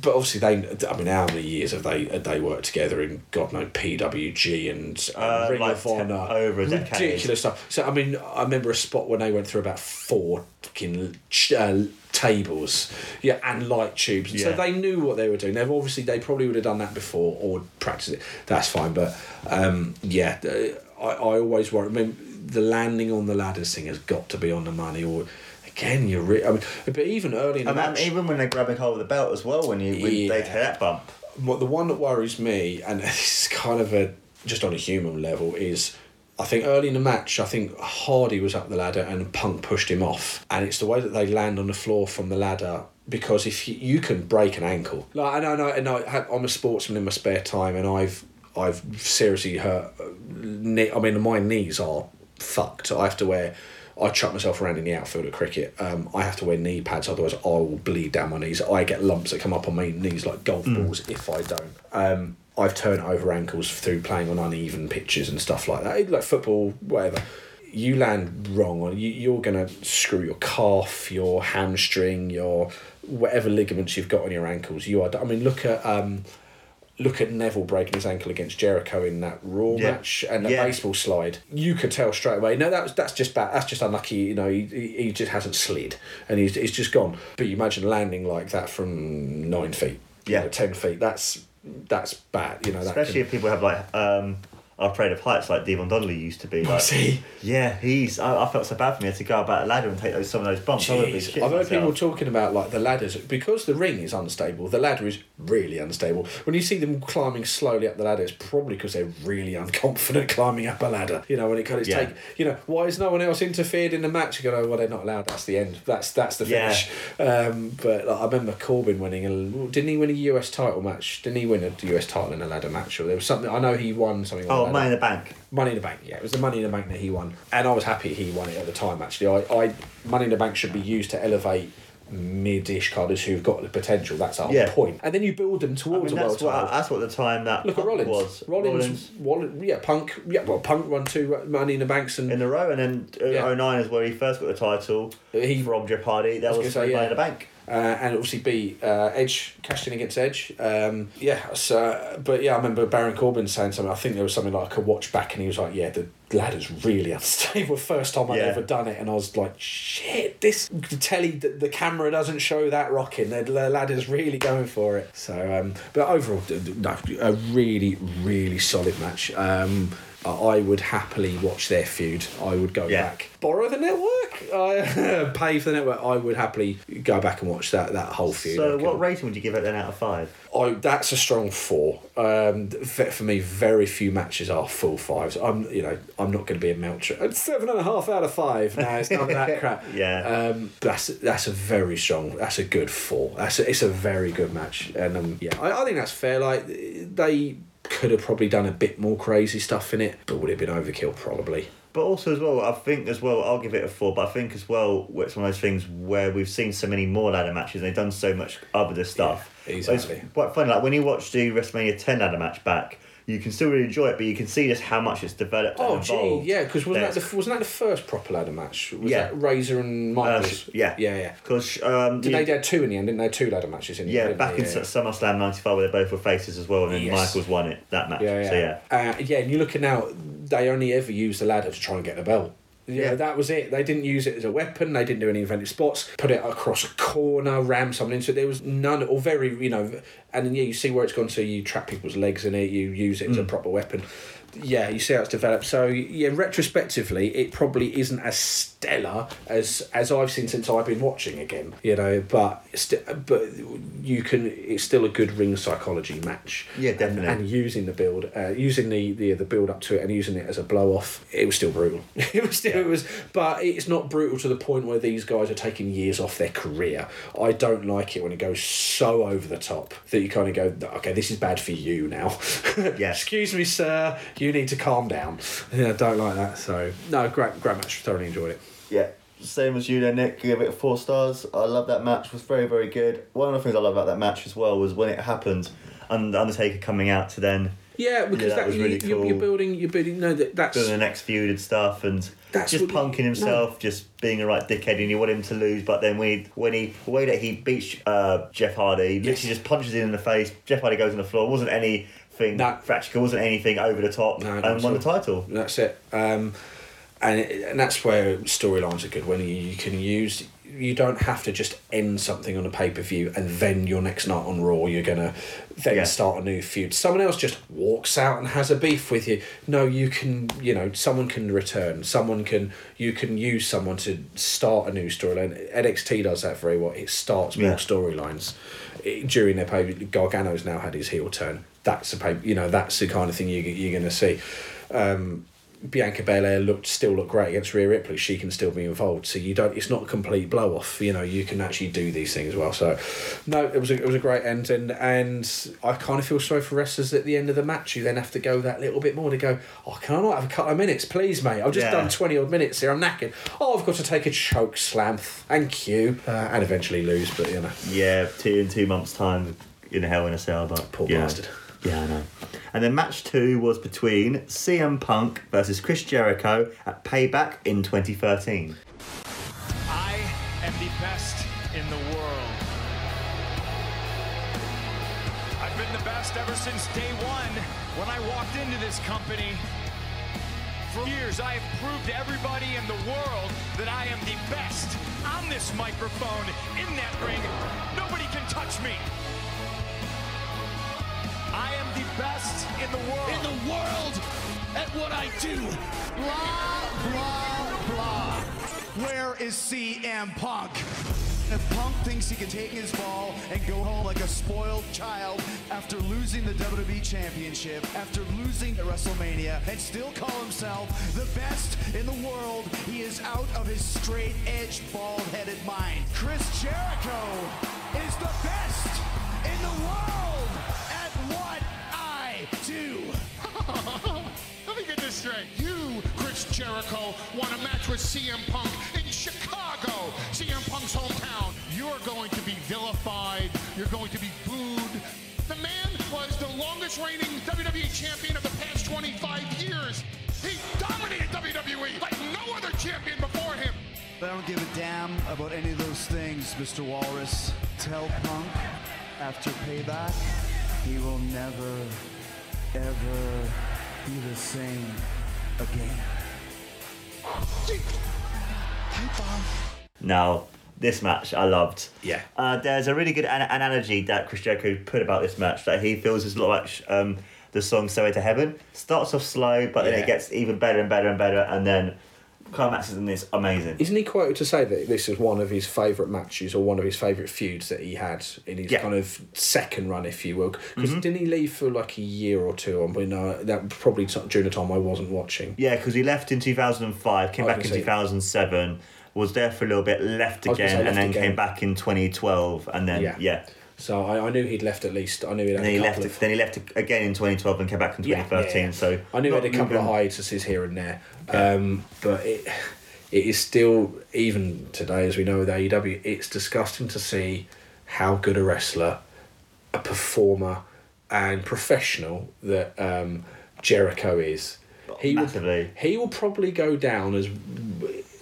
But obviously, they. I mean, how many years have they have they worked together in God knows PWG and uh, Uh, Ring like of Honor? over a decade. Ridiculous stuff. So I mean, I remember a spot when they went through about four fucking ch- uh, tables, yeah, and light tubes. And So they knew what they were doing. They've obviously they probably would have done that before or practiced it. That's fine, but um, yeah, I, I always worry. I mean, the landing on the ladders thing has got to be on the money. Or again, you're. Re- I mean, but even early in the And match, even when they're grabbing hold of the belt as well, when you when they Yeah. take that bump. what the one that worries me, and is kind of a just on a human level, is I think early in the match, I think Hardy was up the ladder and Punk pushed him off, and it's the way that they land on the floor from the ladder. Because if you, you can break an ankle, like I know, I know, I I'm a sportsman in my spare time, and I've I've seriously hurt. uh, I mean, my knees are fucked. I have to wear. I chuck myself around in the outfield at cricket. Um, I have to wear knee pads, otherwise I will bleed down my knees. I get lumps that come up on my knees like golf balls if I don't. Um, I've turned over ankles through playing on uneven pitches and stuff like that, like football, whatever. You land wrong, or you, you're gonna screw your calf, your hamstring, your whatever ligaments you've got on your ankles. You are. I mean, look at. Um, Look at Neville breaking his ankle against Jericho in that Raw Yeah. match and the Yeah. baseball slide. You could tell straight away. No, that's that's just bad. That's just unlucky. You know, he, he just hasn't slid and he's he's just gone. But you imagine landing like that from nine feet, you Yeah. know, ten feet. That's that's bad. You know, Especially can- if people have like um, are afraid of heights like Devon Donnelly used to be. Like, Was he? Yeah, he's. I, I felt so bad for me. I had to go about a ladder and take those some of those bumps. I would be Jeez. I've heard people talking about like the ladders because the ring is unstable. The ladder is really unstable. When you see them climbing slowly up the ladder, it's probably because they're really unconfident climbing up a ladder. You know, when it kind of Yeah. take. You know, why has no one else interfered in the match? You go, oh, well, they're not allowed. That's the end. That's that's the Yeah. finish. Um, but like, I remember Corbin winning. A, didn't he win a US title match? Didn't he win a US title in a ladder match? Or there was something. I know he won something. Oh, a Money in the Bank. Money in the Bank, yeah, it was the Money in the Bank that he won, and I was happy he won it at the time. Actually, I, I Money in the Bank should be used to elevate mid-ish carders who've got the potential. That's our Yeah. point. And then you build them I towards mean, a world that's what title. that's what the time that Look at Punk Rollins. was. Rollins, Rollins, yeah, Punk, yeah, well, Punk won two Money in the Banks, and in a row, and then uh, Yeah. 09 is where he first got the title He- from Jeff Hardy. That was was, say, Money yeah. in the Bank. Uh, and obviously beat uh, Edge, cashed in against Edge. Um, yeah, so, but yeah, I remember Baron Corbin saying something. I think there was something like a watch back, and he was like, "Yeah, the ladder's really unstable." First time I'd Yeah. ever done it, and I was like, "Shit, this the telly, the, the camera doesn't show that rocking. The, the ladder's really going for it." So, um, but overall, no, a really, really solid match. Um, I would happily watch their feud. I would go Yeah. back, borrow the network, I pay for the network. I would happily go back and watch that that whole feud. So, what rating would you give it then out of five? I, that's a strong four. Um, for me, very few matches are full fives. I'm, you know, I'm not going to be a Meltzer. It's Seven and a half out of five. No, it's not that crap. Yeah. Um, that's that's a very strong. That's a good four. That's a, it's a very good match, and um, yeah, I, I think that's fair. Like they could have probably done a bit more crazy stuff in it, but would it have been overkill? Probably. But also as well, I think as well, I'll give it a four. But I think as well, it's one of those things where we've seen so many more ladder matches. and They've done so much other stuff. Yeah, exactly. It's quite funny. Like when you watch the WrestleMania ten ladder match back, you can still really enjoy it, but you can see just how much it's developed. Oh, gee, yeah, because wasn't that the wasn't that the first proper ladder match? Was Yeah. that Razor and uh, Michaels? yeah, yeah, yeah. Because um, Did you- they they had two in the end? Didn't they? Had Two ladder matches in the yeah, end. back in yeah. SummerSlam '95, where they both were faces as well, and then Yes. Michaels won it that match. Yeah, yeah. So yeah, Uh, yeah, and you look at now, they only ever used the ladder to try and get the belt. Yeah, Yeah. that was it. They didn't use it as a weapon. They didn't do any inventive spots. Put it across a corner, ram someone into it. There was none, or very, you know, and yeah, you see where it's gone. So you trap people's legs in it. You use it as a Mm. proper weapon. Yeah, you see how it's developed. So yeah, retrospectively, it probably isn't as stellar as as I've seen since I've been watching again. You know, but st- but you can. It's still a good ring psychology match. Yeah, And- definitely. and using the build, uh, using the, the the build up to it, and using it as a blow off, it was still brutal. it was still it was, but it's not brutal to the point where these guys are taking years off their career. I don't like it when it goes so over the top that you kind of go, okay, this is bad for you now. Yeah. Excuse me, sir. You need to calm down. Yeah, I don't like that. So no, great great match. Thoroughly enjoyed it. Yeah, same as you there, Nick. Give it four stars. I love that match. It was very, very good. One of the things I love about that match as well was when it happened, and Undertaker coming out to then Yeah, because that that, was you, really you, you're building. You're building. No, that that's doing the next feud and stuff, and That's just what- punking himself, just being a right dickhead, and you want him to lose. But then when he, when he the way that he beats uh, Jeff Hardy, he literally just punches him in the face. Jeff Hardy goes on the floor. It wasn't anything No. fractional. wasn't anything over the top, No, and won the title. That's it. Um, and and that's where storylines are good when you, you can use. You don't have to just end something on a pay per view and then your next night on Raw you're gonna then Yeah. start a new feud. Someone else just walks out and has a beef with you. No, you can. You know, someone can return. Someone can. You can use someone to start a new storyline. NXT does that very well. It starts more Yeah. storylines during their pay. Gargano's now had his heel turn. That's a pay. You know, that's the kind of thing you you're gonna see. Um, Bianca Belair looked still looked great against Rhea Ripley. She can still be involved, so you don't. It's not a complete blow off. You know, you can actually do these things well. So, no, it was a, it was a great end, and and I kind of feel sorry for wrestlers at the end of the match. You then have to go that little bit more to go. Oh, can I not have a couple of minutes, please, mate? I've just Yeah. done twenty odd minutes here. I'm knackered. Oh, I've got to take a choke slam. Thank you, uh, and eventually lose. But you know, Yeah, two in two months' time in a Hell in a Cell, but Poor yeah. bastard. Yeah, I know. And then match two was between CM Punk versus Chris Jericho at Payback in 2013. I am the best in the world. I've been the best ever since day one when I walked into this company. For years, I have proved to everybody in the world that I am the best on this microphone, in that ring. Nobody can touch me. I am the best in the world. In the world, at what I do. Blah, blah, blah. Where is CM Punk? If Punk thinks he can take his ball and go home like a spoiled child after losing the WWE Championship, after losing at WrestleMania, and still call himself the best in the world, he is out of his straight edge, bald headed mind. Chris Jericho is the best in the world at what I do. Let me get this straight. You, Chris Jericho, want a match with CM Punk in Chicago, CM Punk's hometown. You're going to be vilified. You're going to be booed. The man was the longest reigning WWE champion of the past 25 years. He dominated WWE like no other champion before him. But I don't give a damn about any of those things, Mr. Walrus. Tell Punk after payback, he will never, ever be the same again. Now, this match I loved. Yeah. Uh, there's a really good an- analogy that Chris Jericho put about this match that he feels is a lot like um, the song "Stairway to Heaven." Starts off slow, but then Yeah. it gets even better and better and better, and then climaxes in this amazing. Isn't he quoted to say that this is one of his favourite matches or one of his favourite feuds that he had in his Yeah. Mm-hmm. kind of second run, if you will? Because didn't he leave for like a year or two? And when uh, that probably t- during the time I wasn't watching. Yeah, because he left in 2005, came I back in gonna 2007, was there for a little bit, left I again, and left then again. came back in 2012, and then Yeah. yeah. So I, I knew he'd left at least. I knew he'd had then a he left. of. Then he left again in 2012 and came back in 2013. yeah, yeah. So I knew he had a couple of hiatuses here and there, um, but it it is still even today, as we know with AEW, it's disgusting to see how good a wrestler, a performer, and professional that um, Jericho is. He Massively. will, he will probably go down as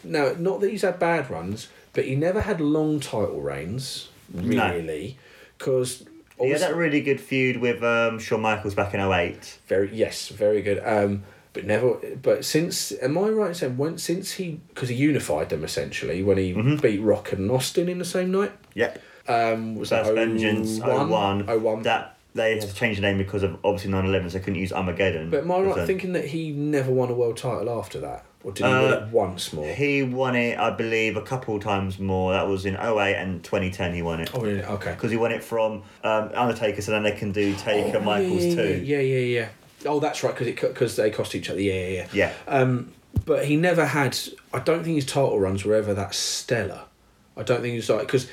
no, not that he's had bad runs, but he never had long title reigns really, because. He had that really good feud with um, Shawn Michaels back in 08. Very yes, very good. Um, but never. But since am I right in saying when since he because he unified them essentially when he Mm-hmm. beat Rock and Austin in the same night. Yep. Um, was that Vengeance 01? 01. 01. That they had to change the name because of obviously 9/11, so they couldn't use Armageddon. But am I right thinking that he never won a world title after that, or did he win Uh, it once more? He won it, I believe, a couple times more. That was in 08 and 2010. He won it oh, really? Okay. because he won it from um, Undertaker, so then they can do Taker, Oh, Michaels yeah, too. Yeah, yeah, yeah. Oh, that's right, because it because they cost each other. Yeah, yeah, yeah. Yeah. Um, but he never had. I don't think his title runs were ever that stellar. I don't think he was like because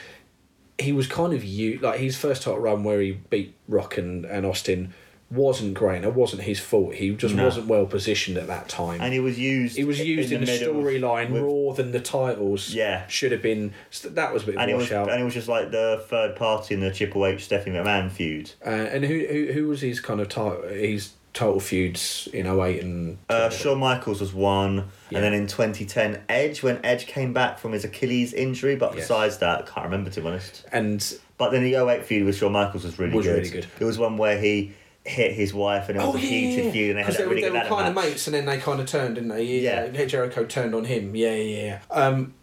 he was kind of you like his first title run where he beat Rock and, and Austin wasn't great. and It wasn't his fault. He just No. wasn't well positioned at that time. And he was used. he was used in, the, middle storyline with- more than the titles. Yeah. should have been. That was a bit And it was, washout. and it was just like the third party in the Triple H Stephanie McMahon feud. Uh, and who, who who was his kind of title? His total feuds in 08 and Uh, Shawn Michaels was one, Yeah. and then in 2010, Edge when Edge came back from his Achilles injury. But Yes. besides that, I can't remember to be honest. and But then the 08 feud with Shawn Michaels was really Was good. really good. It was one where he hit his wife, and it was a heated feud, and they had that they, really were- good they were kind of mates, and then they kind of turned, didn't they? Yeah, Yeah. Jericho turned on him. Yeah, yeah, yeah. Um,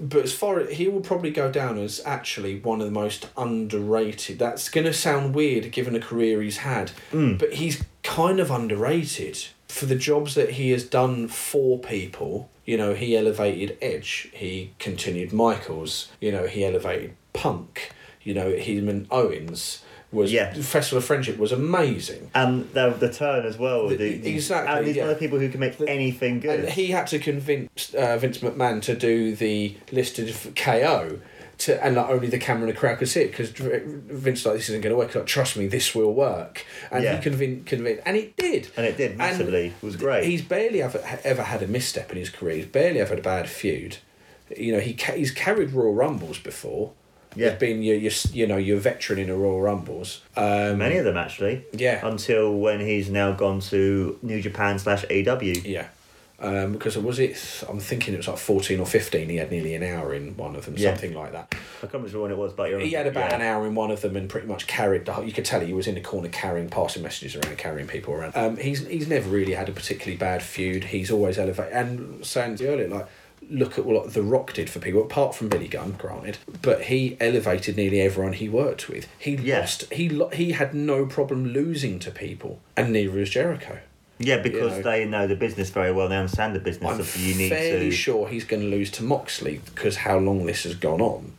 but as far as he will probably go down as actually one of the most underrated. That's going to sound weird given the career he's had, Mm. but he's kind of underrated for the jobs that he has done for people. You know, he elevated Edge. He continued Michaels. You know, he elevated Punk. You know, him and Owens was Yeah. Festival of Friendship was amazing. And the, the turn as well. The- The, the- exactly, And he's yeah. one of the people who can make anything good. And he had to convince uh, Vince McMahon to do the listed KO. To, and like only the camera and the crowd could see it because Vince like this isn't going to work. Like trust me, this will work. And Yeah. he convinced, convinced, and it did. And it did, massively. It was great. He's barely ever ever had a misstep in his career. He's barely ever had a bad feud. You know, he ca- he's carried Royal Rumbles before. Yeah. he's been your, your you know your veteran in the Royal Rumbles. Um, Many of them actually. Yeah. Until when he's now gone to New Japan slash AEW. Yeah. Um, because was it? I'm thinking it was like fourteen or fifteen. He had nearly an hour in one of them, Yeah. something like that. I can't remember when it was, but you're He had about yeah. an hour in one of them, and pretty much carried the whole. You could tell he was in the corner carrying, passing messages around, carrying people around. Um, he's he's never really had a particularly bad feud. He's always elevated. And saying earlier, like look at what The Rock did for people, apart from Billy Gunn, granted, but he elevated nearly everyone he worked with. He Yeah. lost. He lo- he had no problem losing to people, and neither was Jericho. Yeah, because know. they know the business very well. They understand the business I'm of you need fairly to. sure he's going to lose to Moxley because how long this has gone on.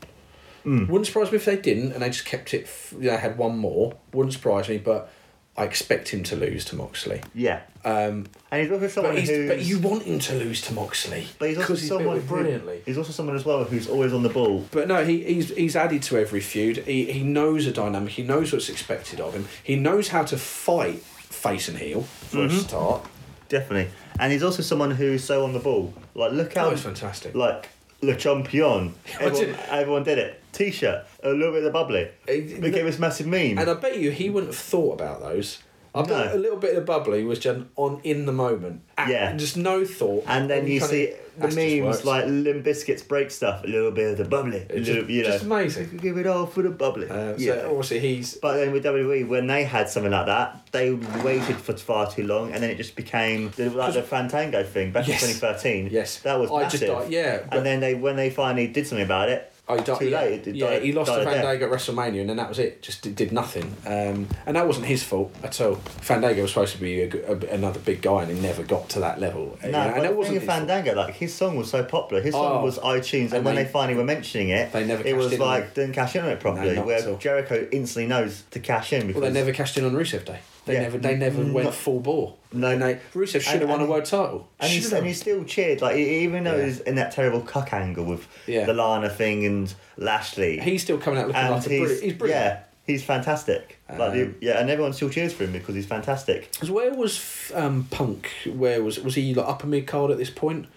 Hmm. Wouldn't surprise me if they didn't and they just kept it. f- You know, had one more. Wouldn't surprise me, but I expect him to lose to Moxley. Yeah. Um, And he's also someone but, he's, who's. but you want him to lose to Moxley but he's also he's someone who- brilliantly. He's also someone as well who's always on the ball. But no, he, he's he's added to every feud. He he knows a dynamic. He knows what's expected of him. He knows how to fight face and heel for Mm-hmm. a start. Definitely. And he's also someone who's so on the ball. Like, look how. Oh, it's fantastic. Like, Le Champion. Everyone, did- everyone did it. T shirt. A little bit of the bubbly. It- Became this massive meme. And I bet you he wouldn't have thought about those. I No. a little bit of the bubbly was just on in the moment. And Yeah. Just no thought. And then you see the memes like Limp Bizkit's break stuff, a little bit of the bubbly, It's little, just, you know, just amazing. give it all for the bubbly. Uh, yeah. So obviously he's But then with WWE, when they had something like that, they waited for far too long, and then it just became the, like the Fandango thing back Yes. in 2013. Yes. that was I just thought- yeah, but- and then they when they finally did something about it, Oh, he died, too yeah, late. It yeah, died- he lost to. Fandango at WrestleMania, and then that was it. Just did, did nothing, um, and that wasn't his fault at all. Fandango was supposed to be a, a- another big guy, and he never got to that level. No, You know, and thing wasn't his fault. Fandango. Like his song was so popular. His song Oh. was iTunes, and, And when they- they, finally were mentioning it, They never it was like didn't cash in on it properly. not where. Jericho instantly knows to cash in because Well, they never cashed in on Rusev Day. They Yeah. never, they never went full bore. No. and they, Rusev should have won a world title. And he, and he still cheered, like even though Yeah. he's in that terrible cuck angle with Yeah. the Lana thing and Lashley. He's still coming out looking and like a he's, brilliant. He's brilliant. yeah, he's fantastic. like the, Um, yeah, and everyone still cheers for him because he's fantastic. 'Cause where was um, Punk? Where was was he like upper mid card at this point?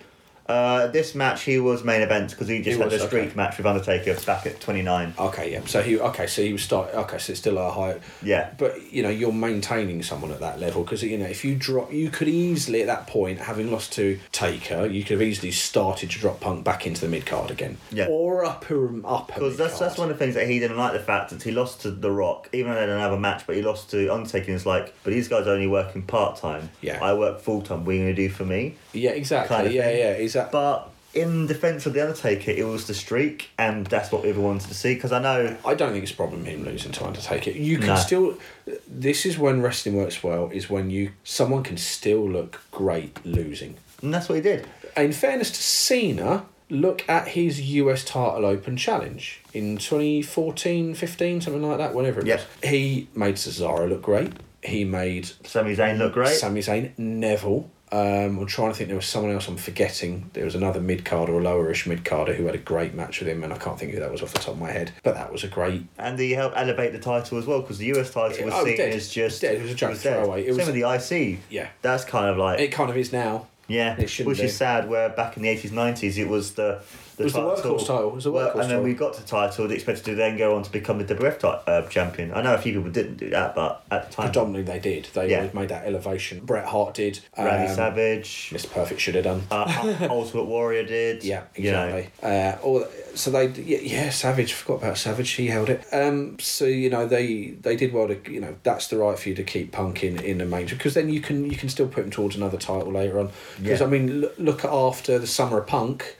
Uh, this match he was main event because he just He had was, a streak okay. match with Undertaker back at twenty nine. Okay, yeah. So he okay, so he was start. Okay, so it's still a high. Yeah. But you know you're maintaining someone at that level because you know if you drop, you could easily at that point, having lost to Taker, you could have easily started to drop Punk back into the mid card again. Yeah. Or upper upper. Because that's that's one of the things that he didn't like the fact that he lost to The Rock, even though they didn't have a match, but he lost to Undertaker. And it's like, but these guys are only working part time. Yeah. I work full time. What are you gonna do for me? Yeah, exactly. kind of yeah, thing. yeah. Is that? But in defence of the Undertaker, it was the streak, and that's what everyone wanted to see. Because I know I don't think it's a problem him losing to Undertaker. You can No. still. This is when wrestling works well. Is when you someone can still look great losing. And that's what he did. In fairness to Cena, look at his US title open challenge in 2014, 15, something like that, whenever it Yep. was. He made Cesaro look great. He made Sami Zayn look great. Sami Zayn, Neville. Um, I'm trying to think there was someone else I'm forgetting. There was another mid carder or a lowerish mid carder who had a great match with him, and I can't think who that was off the top of my head. But that was a great and he helped elevate the title as well because the US title was Oh, seen dead. as just Dead. It was a joke dead. throwaway. It Same was- with the IC. Yeah. that's kind of like It kind of is now. yeah, it which be. is sad. Where back in the eighties, nineties, it was the the It was the workhorse title. It was the Well, workhorse and then title. we got the title. They expected to then go on to become the WF ti- uh, champion. I know a few people didn't do that, but at the time, Predominantly, they did. They Yeah. made that elevation. Bret Hart did. Randy um, Savage, Mr. Perfect should have done. uh, Ultimate Warrior did. Yeah, you know. exactly. Uh, all so they yeah, yeah Savage forgot about Savage. He held it. Um, so you know they they did well to you know that's the right for you to keep Punk in in the major because then you can you can still put him towards another title later on. Because Yeah. I mean look, look at after the summer of Punk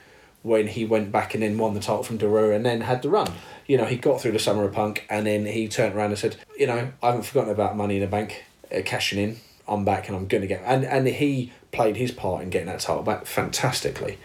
when he went back and then won the title from Del Rio and then had the run. You know he got through the summer of Punk and then he turned around and said you know I haven't forgotten about Money in the Bank uh, cashing in. I'm back and I'm going to get and and he played his part in getting that title back fantastically.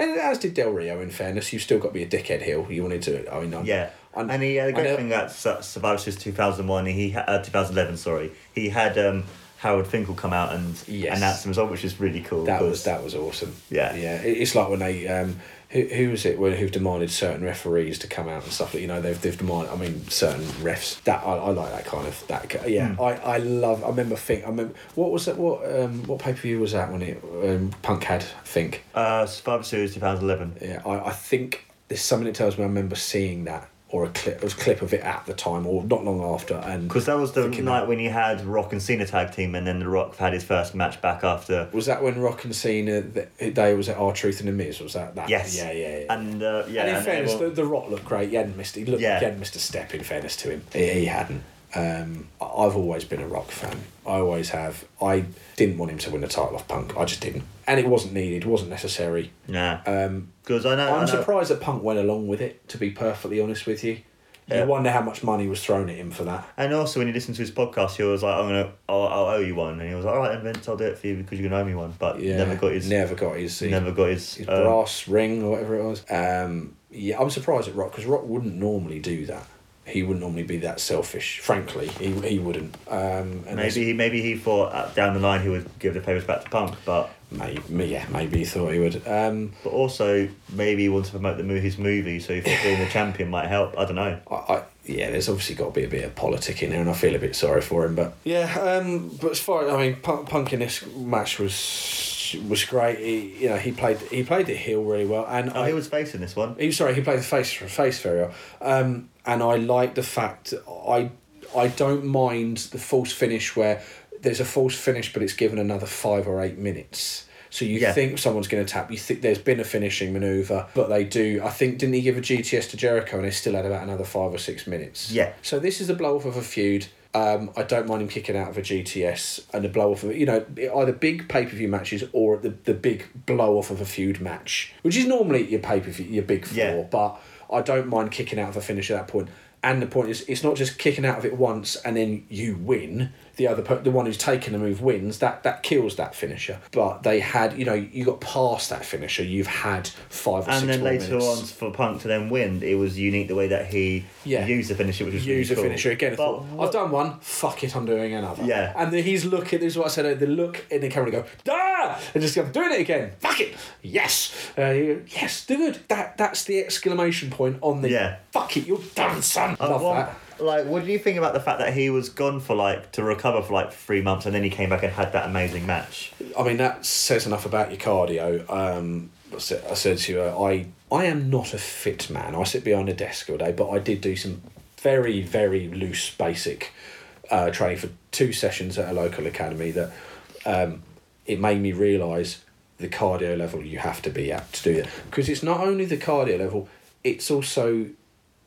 And as did Del Rio, in fairness, you've still got to be a dickhead heel. You wanted to, I mean, I'm- Yeah, I'm- and he had a great thing that Su- Survivor Series thousand one. He ha- uh, two thousand eleven. Sorry, he had um, Howard Finkel come out and Yes. announce as well, which is really cool. That was that was awesome. Yeah. yeah. It's like when they um, who who was it when who've demanded certain referees to come out and stuff. That you know they've they've demanded. I mean certain refs. That I, I like that kind of that. Yeah, Hmm. I, I love. I remember think. I remember what was that? What um what pay per view was that when it um, Punk had? I think. uh, Survivor Series two thousand eleven. Yeah, I, I think there's something that tells me I remember seeing that or a clip, a clip of it at the time or not long after. And Because that was the night that- when you had Rock and Cena tag team, and then The Rock had his first match back after. Was that when Rock and Cena th- they was at R-Truth and the Miz? Was that that? Yes. Yeah, yeah, yeah. And uh, yeah, and in and fairness, everyone- the, the Rock looked great. He hadn't missed. He looked. Yeah. He hadn't missed a step. In fairness to him, he, he hadn't. Um, I- I've always been a Rock fan. I always have. I didn't want him to win the title off Punk. I just didn't, and it wasn't needed. wasn't necessary. Nah. Um, Because I know. I I'm know- surprised that Punk went along with it. To be perfectly honest with you, Yeah. You wonder how much money was thrown at him for that. And also, when you listen to his podcast, he was like, "I'm gonna, I'll, I'll owe you one," and he was like, "All right, Vince, I'll do it for you because you're gonna owe me one." But Yeah, never got his, never got his, never got his, his uh, brass ring or whatever it was. Um, yeah, I'm surprised at Rock because Rock wouldn't normally do that. He wouldn't normally be that selfish. Frankly, he, he wouldn't. Um, and Maybe he, maybe he thought uh, down the line he would give the favours back to Punk, but maybe yeah, maybe he thought he would. Um, but also maybe he wanted to promote the mo- his movie, so he thought being the champion might help. I don't know. I, I, yeah, there's obviously got to be a bit of politic in there, and I feel a bit sorry for him. But yeah, um, but as far I mean, Punk, Punk in this match was was great. He, you know, he played he played the heel really well, and Oh, I, he was facing this one. He sorry, he played the face for face very well. Um, and I like the fact I I don't mind the false finish where there's a false finish, but it's given another five or eight minutes. So you Yeah. think someone's going to tap. You think there's been a finishing maneuver, but they do. I think didn't he give a GTS to Jericho, and they still had about another five or six minutes. Yeah. So this is the blow off of a feud. Um, I don't mind him kicking out of a GTS and a blow off of you know either big pay per view matches or the the big blow off of a feud match, which is normally your pay per view your big four. Yeah. But I don't mind kicking out of a finish at that point. And the point is, it's not just kicking out of it once and then you win. The other, per- the one who's taken the move wins. That that kills that finisher. But they had, you know, you got past that finisher. You've had five or And six then more later minutes. on, for Punk to then win, it was unique the way that he Yeah. used the finisher, which was use really cool. finisher again. I thought, I've done one. Fuck it, I'm doing another. Yeah. And then he's looking. This is what I said. The look in the camera. and Go ah, and just go I'm doing it again. Fuck it. Yes. Uh, yes. Do good. That that's the exclamation point on the. Yeah. Fuck it. You're done, son. Uh, Love what- that. Like, what do you think about the fact that he was gone for like to recover for like three months, and then he came back and had that amazing match? I mean, that says enough about your cardio. Um, I said, to you, uh, I I am not a fit man. I sit behind a desk all day, but I did do some very very loose basic uh, training for two sessions at a local academy. That um, it made me realise the cardio level you have to be at to do that because it's not only the cardio level, it's also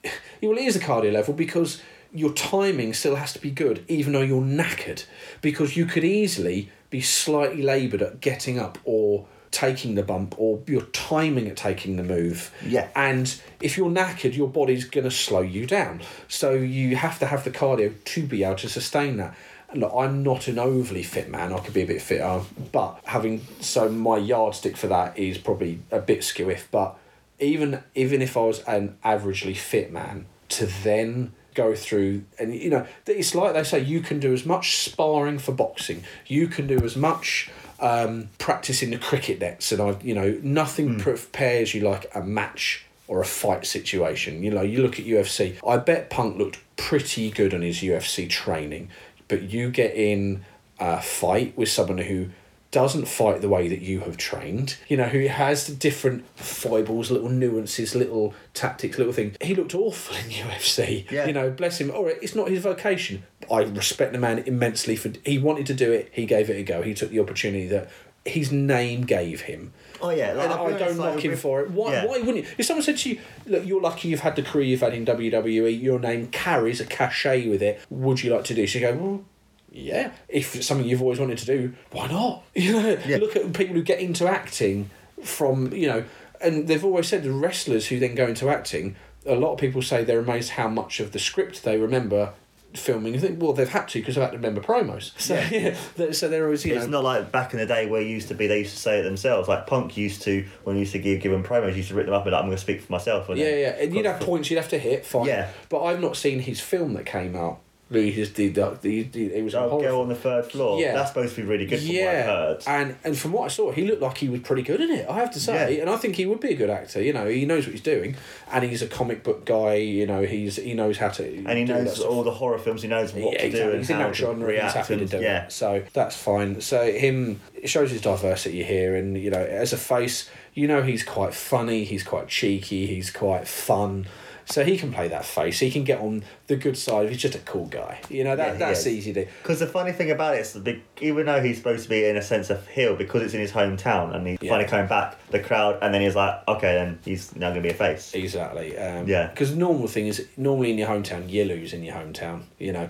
well, it is a cardio level because your timing still has to be good, even though you're knackered. Because you could easily be slightly laboured at getting up or taking the bump or your timing at taking the move. Yeah. And if you're knackered, your body's going to slow you down. So you have to have the cardio to be able to sustain that. And Look, I'm not an overly fit man. I could be a bit fitter, but having so my yardstick for that is probably a bit skew if. But even even if I was an averagely fit man, to then go through and you know it's like they say you can do as much sparring for boxing, you can do as much um, practice in the cricket nets, and I you know nothing prepares you like a match or a fight situation. You know, you look at UFC. I bet Punk looked pretty good on his UFC training, but you get in a fight with someone who doesn't fight the way that you have trained, you know, who has different foibles, little nuances, little tactics, little things. He looked awful in UFC. Yeah. You know, bless him. All right, it's not his vocation. I respect the man immensely for he wanted to do it, he gave it a go. He took the opportunity that his name gave him. Oh yeah, like, And I'll I don't honest, like, knock him for it. Why, yeah. why wouldn't you? If someone said to you, look, you're lucky you've had the career you've had in WWE, your name carries a cachet with it, would you like to do? So you go, well, yeah. If it's something you've always wanted to do, why not? You know, Yeah. look at people who get into acting from, you know, and they've always said the wrestlers who then go into acting, a lot of people say they're amazed how much of the script they remember filming. You think, well, they've had to because they've had to remember promos. So, Yeah. yeah. so they're always, you It's know. not like back in the day where it used to be they used to say it themselves. Like Punk used to when he used to give give them promos, he used to rip them up and like, I'm going to speak for myself. Yeah, yeah, and you'd have points you'd have to hit, fine. Yeah. But I've not seen his film that came out. He just did that. He, he, it was Oh, film. on the third floor. Yeah. that's supposed to be really good yeah, what I've heard. and and from what I saw, he looked like he was pretty good in it. I have to say, Yeah. and I think he would be a good actor. You know, he knows what he's doing, and he's a comic book guy. You know, he's he knows how to and he knows all the horror films. He knows what yeah, to exactly. do and he's in that genre. react. He's happy to do yeah, it. So that's fine. So him it shows his diversity here, and you know, as a face, you know, he's quite funny. He's quite cheeky. He's quite fun. So he can play that face. He can get on the good side. He's just a cool guy. You know that Yeah, that's is. easy to. Because the funny thing about it is, the even though he's supposed to be in a sense of heel, because it's in his hometown, and he's Yeah. finally coming back, the crowd, and then he's like, okay, then he's now going to be a face. Exactly. Um, Yeah. Because the normal thing is normally in your hometown, you lose in your hometown. You know,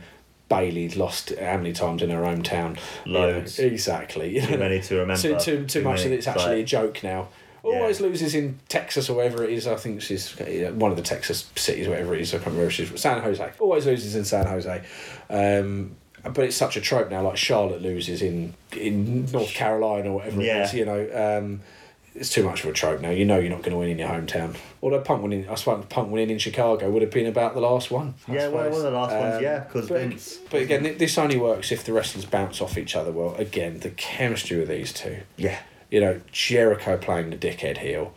Bayley's lost how many times in her hometown? You know, Loads. exactly. Too many to remember. Too, too, too, Too much that it's actually Like- a joke now. Always loses in Texas or wherever it is. I think she's one of the Texas cities, wherever it is. I can't remember. if She's San Jose. Always loses in San Jose. Um, but it's such a trope now. Like Charlotte loses in in North Carolina or whatever Yeah. it is. You know, um, it's too much of a trope now. You know, you're not going to win in your hometown. Although Punk winning, I suppose Punk winning in Chicago would have been about the last one. I Yeah, well, one of the last ones, Um, yeah, because Vince. but again, this only works if the wrestlers bounce off each other well. Again, the chemistry of these two. Yeah. You know, Jericho playing the dickhead heel.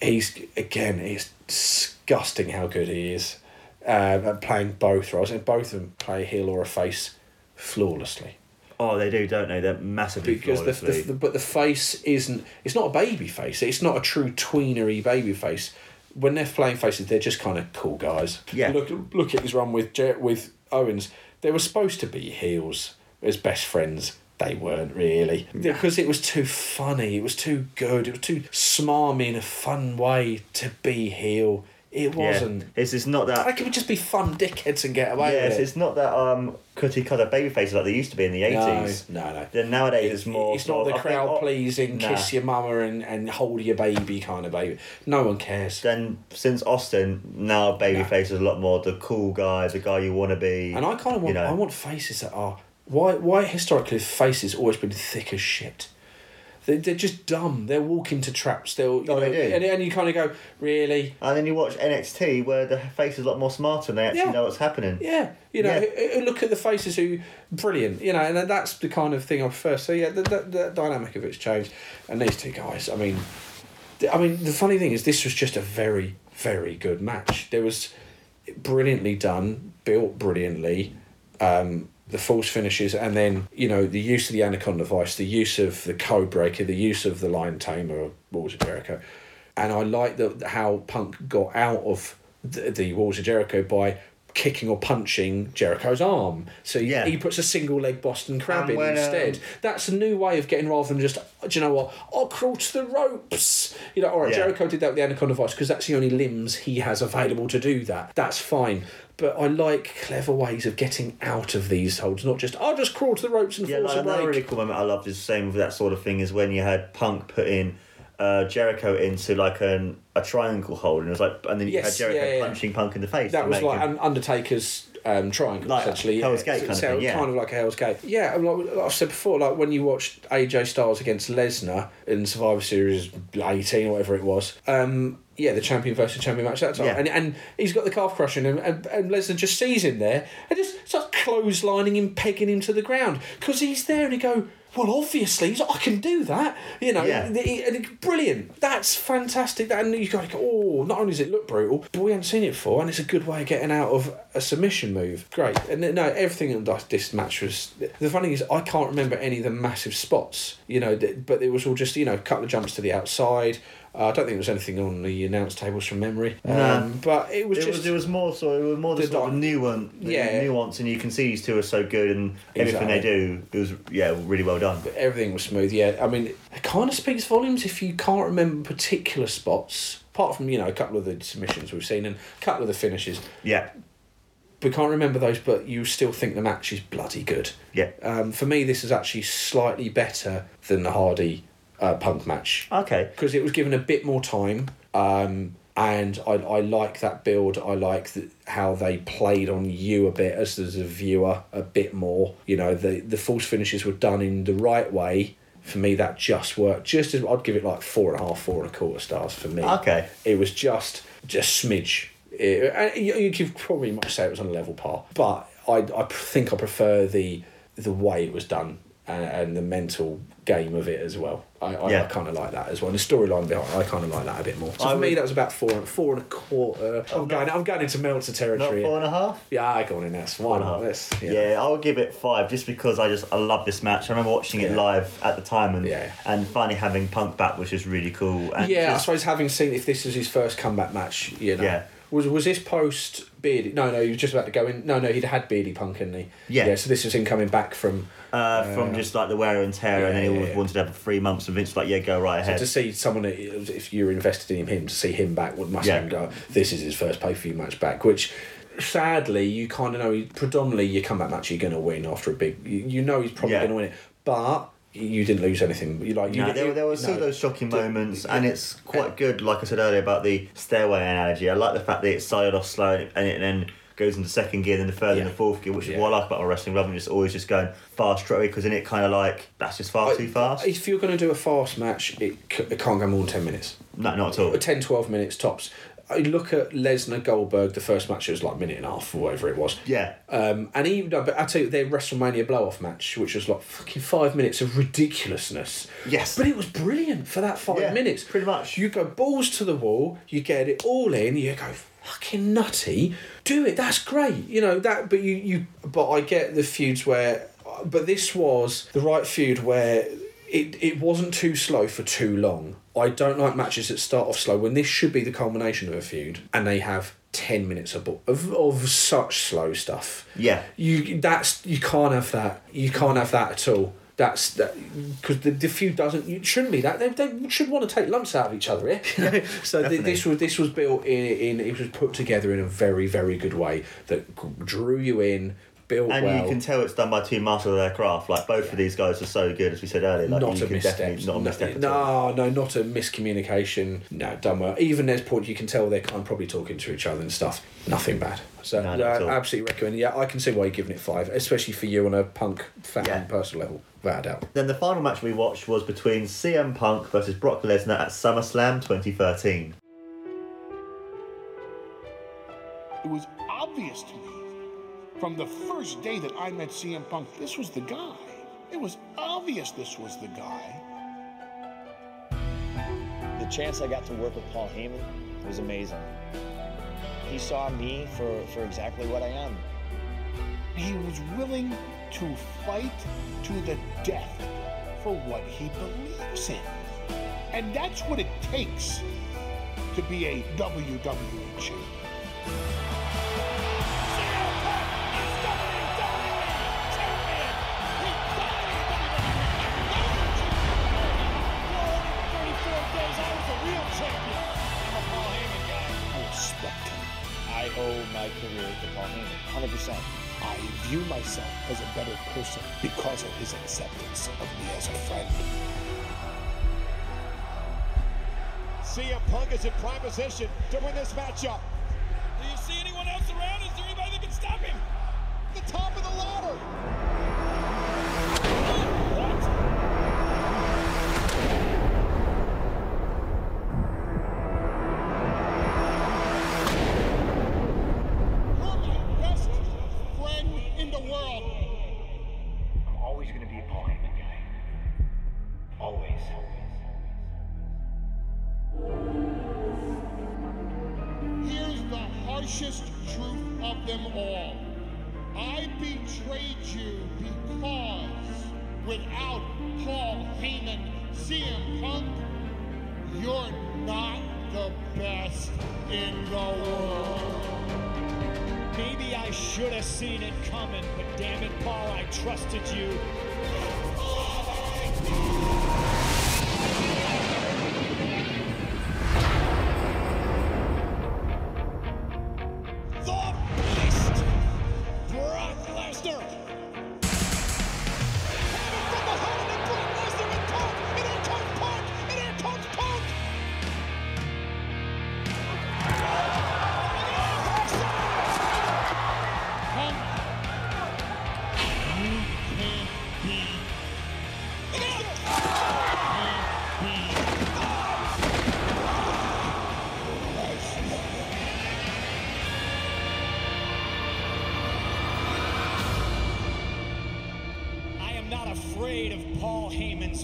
He's again, it's disgusting how good he is um, at playing both roles, and both of them play heel or a face flawlessly. Oh, they do, don't they? They're massively Because the, flawlessly. the, the but the face isn't. It's not a baby face. It's not a true tweenery baby face. When they're playing faces, they're just kind of cool guys. Yeah. Look look at his run with with Owens. They were supposed to be heels as best friends. They weren't really because it was too funny. It was too good. It was too smarmy in a fun way to be heel. It wasn't. It's, it's not that. Like it would just be fun dickheads and get away Yes, with it. it's not that um cookie cutter baby faces like they used to be in the eighties. No, no, no. Then nowadays it's more. It's not sort the crowd oh, pleasing, nah. kiss your mama and, and hold your baby kind of baby. No one cares. Then since Austin, now babyface is a lot more the cool guy, the guy you want to be. And I kind of want you know. I want faces that are why why historically have faces always been thick as shit. They they're just dumb. They'll walk into traps. They'll you Oh, they do. And, and you kind of go really. And then you watch NXT where the face is a lot more smarter and they actually Yeah. know what's happening. Yeah, you know, Yeah. who- who look at the faces who brilliant, you know, and that's the kind of thing I prefer. So yeah, the, the, the dynamic of it's changed, and these two guys. I mean, th- I mean, the funny thing is, this was just a very, very good match. There was brilliantly done, built brilliantly. Um, the false finishes, and then you know the use of the anaconda vise, the use of the code breaker, the use of the lion tamer or Walls of Jericho, and I like the how Punk got out of the, the Walls of Jericho by kicking or punching Jericho's arm. So he- Yeah. he puts a single leg Boston crab in instead. um, That's a new way of getting rather than just, do you know what, I'll crawl to the ropes. You know, all right, Yeah. Jericho did that with the anaconda vise because that's the only limbs he has available to do that. That's fine. But I like clever ways of getting out of these holds, not just, I'll just crawl to the ropes and Yeah, force like a another break. really cool moment I loved is the same with that sort of thing is when you had Punk putting uh, Jericho into like an a triangle hold and it was like and then you Yes, had Jericho yeah, yeah. punching Punk in the face. That was like him- an Undertaker's um, triangle, Like essentially. Hell's. Gate kind of thing, yeah. Kind of like a Hell's Gate. Yeah, like, like I've said before, like when you watched AJ Styles against Lesnar in Survivor Series 18 or whatever it was, um, yeah, the champion versus champion match that time. Yeah. And, and he's got the calf crushing and, and, and Lesnar just sees him there and just starts clotheslining him, pegging him to the ground because he's there and he go, well, obviously, he's like, I can do that. You know, Yeah. he- and brilliant. That's fantastic. That, and you got to go, oh, not only does it look brutal, but we haven't seen it before, and it's a good way of getting out of a submission move. Great. And no, everything in this- this match was. The funny thing is, I can't remember any of the massive spots, you know, but it was all just, you know, a couple of jumps to the outside. Uh, I don't think there was anything on the announce tables from memory. Um, but it was it just. was, it was more so it was more the, The sort of nuance, the Yeah. nuance, and you can see these two are so good and everything they do. It was yeah, really well done. But everything was smooth. Yeah, I mean, it kind of speaks volumes if you can't remember particular spots. Apart from you know a couple of the submissions we've seen and a couple of the finishes, Yeah, we can't remember those, but you still think the match is bloody good. yeah. Um, for me, this is actually slightly better than the Hardy uh, Punk match Okay. because it was given a bit more time. Um, and I, I like that build. I like the, how they played on you a bit as, as a viewer a bit more. You know, the the false finishes were done in the right way. For me, that just worked. Just as I'd give it like four and a half, four and a quarter stars for me. Okay. It was just just smidge. It, and you, you could probably much say it was on a level par, but I I think I prefer the the way it was done and, and the mental game of it as well. I, I, Yeah. I kind of like that as well. And the storyline behind, it, I kind of like that a bit more. So I for me, that was about four and four and a quarter. Oh, I'm going I'm going into Meltzer Not territory. four and a half. yeah, I go on in that. Why Four and a not? half. This, Yeah. I'll give it five just because I just I love this match. I remember watching it Yeah. live at the time and Yeah. and finally having Punk back, which is really cool. And Yeah, I suppose having seen if this was his first comeback match, you know. Yeah. Was was this post Beardy? No, no, he was just about to go in. No, no, he'd had Beardy Punk, hadn't he? Yeah. Yeah. So this was him coming back from. uh, from just like the wear and tear, and then he yeah, always yeah. wanted to have three months, and Vince was like, yeah, go right ahead. To see someone, that- if you're invested in him, to see him back would must Yeah. have go. This is his first pay per view match back, which. Sadly, you kind of know he- predominantly your comeback match you're going to win after a big. You, you know he's probably Yeah. going to win it, but you didn't lose anything. You like you No, there, were- there were no. still those shocking moments, yeah. and it's quite good. Like I said earlier about the stairway analogy, I like the fact that it started off slow and it then goes into second gear, then the third and the fourth gear, which is Yeah. what I like about wrestling, rather than just always just going fast straight away. Because then it kind of like that's just far too fast. If you're going to do a fast match, it, c- it can't go more than 10 minutes. No, not at all. 10, 12 minutes tops. I look at Lesnar Goldberg, the first match, it was like a minute and a half or whatever it was. Yeah. Um, and even, but I tell you, their WrestleMania blow off match, which was like fucking five minutes of ridiculousness. Yes. But it was brilliant for that five Yeah, minutes. pretty much. You go balls to the wall, you get it all in, you go fucking nutty, do it, that's great. You know, that, but you, you, but I get the feuds where, but this was the right feud where it, it wasn't too slow for too long. I don't like matches that start off slow when this should be the culmination of a feud and they have 10 minutes of, of, of such slow stuff. Yeah. You that's you can't have that. You can't have that at all. That's that because the, the feud doesn't. You shouldn't be that. They, they should want to take lumps out of each other. Eh? Yeah. so th- this was this was built in, in. It was put together in a very very good way that drew you in, built And well. you can tell it's done by two masters of their craft. Like both of these guys are so good, as we said earlier. Like not you a can misstep. definitely not a misstep. no, no, not a miscommunication. No, done well. Even there's point you can tell they're kind of probably talking to each other and stuff. Nothing bad. So No, not uh, absolutely recommend. Yeah, I can see why you're giving it five, especially for you on a punk fan Yeah. personal level, without a doubt. Then the final match we watched was between CM Punk versus Brock Lesnar at SummerSlam 2013. It was obvious to me from the first day that I met CM Punk, this was the guy. It was obvious this was the guy. The chance I got to work with Paul Heyman was amazing. He saw me for, for exactly what I am. He was willing to fight to the death for what he believes in. And that's what it takes to be a WWE champion. My career to Paul Heyman, 100%. I view myself as a better person because of his acceptance of me as a friend. CM Punk is in prime position to win this matchup. Do you see anyone else around? Is there anybody that can stop him? The top of the ladder.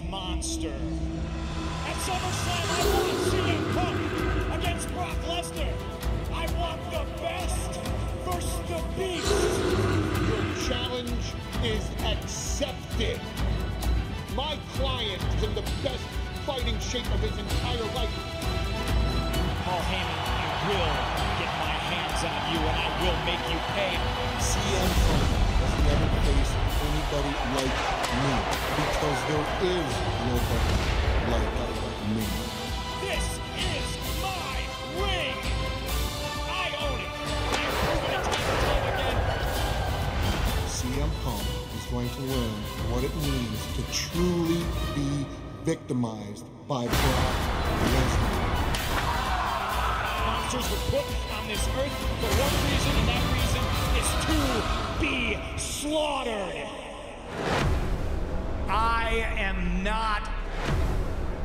Paul monster. At SummerSlam, I want CM Punk against Brock Lesnar. I want the best versus the beast. Your challenge is accepted. My client is in the best fighting shape of his entire life. Paul Heyman, I will get my hands on you and I will make you pay. CM Punk has never faced anybody like me because there is nobody like me. This is my ring. I own it. I have proven it time and time again. CM Punk is going to learn what it means to truly be victimized by Brock Lesnar. Monsters were put on this earth for one reason, and that reason is to be slaughtered. I am not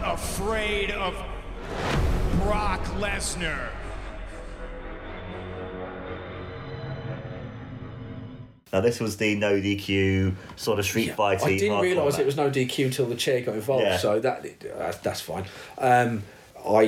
afraid of Brock Lesnar. Now this was the no DQ sort of street fighting. I didn't hardcore realise match. it was no DQ until the chair got involved. Yeah. So that that's, that's fine. Um, I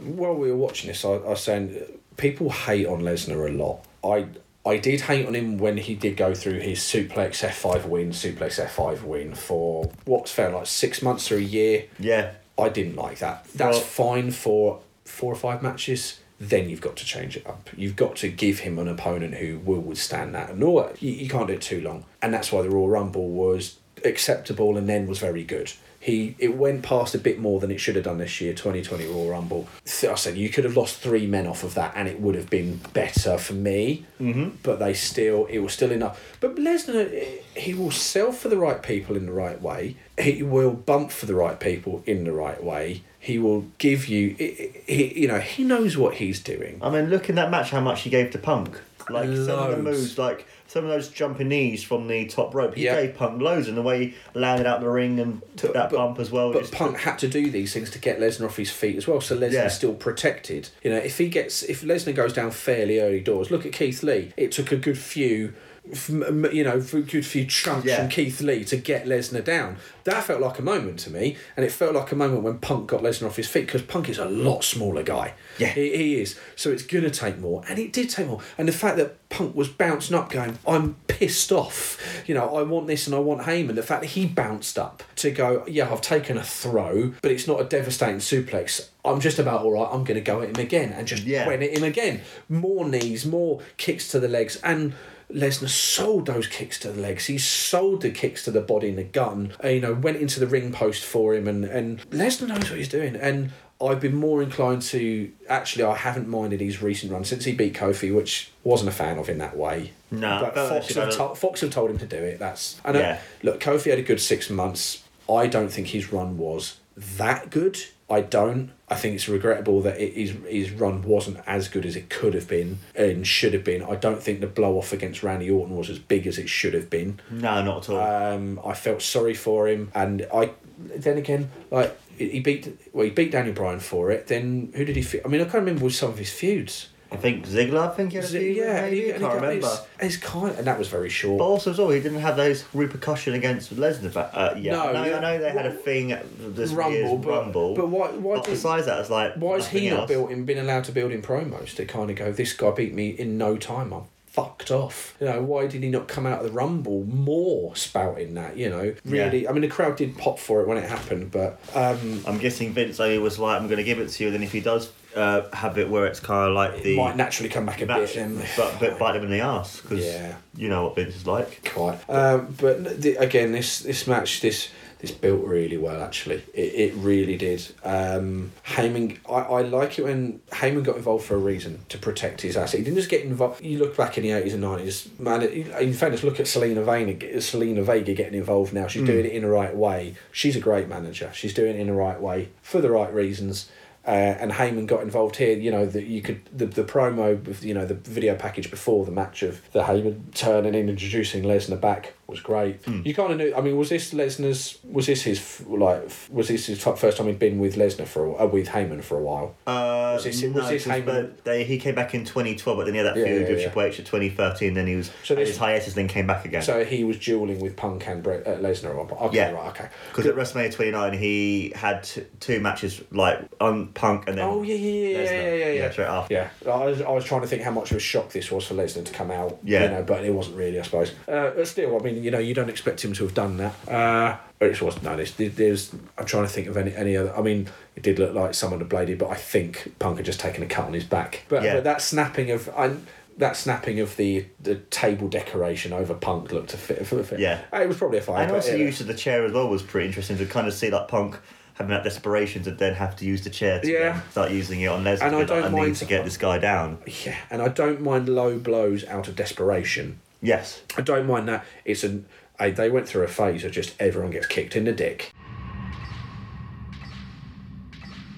while we were watching this, I, I was saying uh, people hate on Lesnar a lot. I I did hate on him when he did go through his suplex F five win, suplex F five win for what's fair like six months or a year. Yeah. I didn't like that. That's Well- fine for four or five matches. Then you've got to change it up. You've got to give him an opponent who will withstand that. And all you, you can't do it too long. And that's why the Royal Rumble was acceptable and then was very good. He it went past a bit more than it should have done this year. Twenty twenty Royal Rumble. I said you could have lost three men off of that, and it would have been better for me. Mm-hmm. But they still, it was still enough. But Lesnar, he will sell for the right people in the right way. He will bump for the right people in the right way. He will give you, he, he, you know, he knows what he's doing. I mean, look in that match how much he gave to Punk. Like some of the moves, like some of those jumping knees from the top rope, he Yeah. gave Punk loads, and the way he landed out the ring and took that bump as well. But Punk had to do these things to get Lesnar off his feet as well, so Lesnar's Yeah. still protected. You know, if he gets if Lesnar goes down fairly early doors, look at Keith Lee. It took a good few. F- m- m- You know, a good few chunks Yeah. from Keith Lee to get Lesnar down. That felt like a moment to me, and it felt like a moment when Punk got Lesnar off his feet because Punk is a lot smaller guy. Yeah. he, he is. So it's gonna take more, and it did take more. And the fact that Punk was bouncing up, going, "I'm pissed off," you know, I want this and I want Heyman. The fact that he bounced up to go, "Yeah, I've taken a throw, but it's not a devastating suplex." I'm just about all right. I'm going to go at him again and just Yeah. went at him again. More knees, more kicks to the legs, and Lesnar sold those kicks to the legs. He sold the kicks to the body and the gun. uh, You know, went into the ring post for him, and and Lesnar knows what he's doing. And I've been more inclined to actually. I haven't minded his recent run since he beat Kofi, which wasn't a fan of in that way. No, but Fox have, to- Fox have told him to do it. That's I know. Yeah. Look, Kofi had a good six months. I don't think his run was that good. I don't. I think it's regrettable that it, his his run wasn't as good as it could have been and should have been. I don't think the blow off against Randy Orton was as big as it should have been. no, not at all. Um, I felt sorry for him, and I then again like he beat well he beat Daniel Bryan for it. Then who did he? Fe- I mean, I can't remember some of his feuds. I think Ziggler. I think he had a few, yeah, maybe. he- I can't remember. It's, it's kind, and that was very short. But also as well, he didn't have those repercussion against Lesnar. But uh, yeah, No, no, yeah. I know they had a thing at this Rumble, but- Rumble. but why- why But did- besides that, it's like Why has he nothing not else. built in, been allowed to build in promos to kind of go, this guy beat me in no time, I'm fucked off. You know, why did he not come out of the Rumble more spouting that, you know? Really, I mean, the crowd did pop for it when it happened, but um, I'm guessing Vince only was like, I'm going to give it to you. and Then if he does uh, have it where it's kind of like the it might naturally come back a bit. match, And, but, but bite him in the ass because Yeah. you know what Vince is like. quite. Um, but the, again, this this match, this this built really well. Actually, it, it really did. Um, Heyman, I, I like it when Heyman got involved for a reason to protect his asset. He didn't just get involved. You look back in the eighties and nineties, man. it- In fairness, look at Zelina Vega. Zelina Vega getting involved now. She's doing it in the right way. She's a great manager. She's doing it in the right way for the right reasons. Uh, and Heyman got involved here. You know that you could the the promo, with, you know the video package before the match of the Heyman turning in, introducing Lesnar back was great. You kind of knew. I mean, was this Lesnar's? Was this his like? Was this his first time he'd been with Lesnar for a, uh, with Heyman for a while? Uh, Was this- no, was this Heyman- but they, he came back in 2012, but then he had that feud yeah, with yeah. Triple H in 2013. Then he was So this- his hiatus, then came back again. So he was dueling with Punk and Brett, uh, Lesnar. Okay, Yeah. right, okay. Because at WrestleMania 29, he had t- two matches like on Punk and then Oh yeah, yeah, yeah, yeah, Lesnar. yeah, yeah, yeah. straight after. Yeah, I was, I was trying to think how much of a shock this was for Lesnar to come out. Yeah. you know, but it wasn't really, I suppose. Uh, but still, I mean, you know, you don't expect him to have done that. Uh, it was no. There's, there's. I'm trying to think of any any other. I mean, it did look like someone had bladed, but I think Punk had just taken a cut on his back. But, Yeah. but that snapping of. I, that snapping of the, the table decoration over Punk looked a fit. fit, fit. Yeah. it was probably a fine. And also yeah. use of the chair as well was pretty interesting to kind of see like Punk having that desperation to then have to use the chair to Yeah. start using it on Lesnar. And I because, like, don't need mind- to get this guy down. Yeah, and I don't mind low blows out of desperation. Yes. I don't mind that. It's an Hey, they went through a phase of just everyone gets kicked in the dick.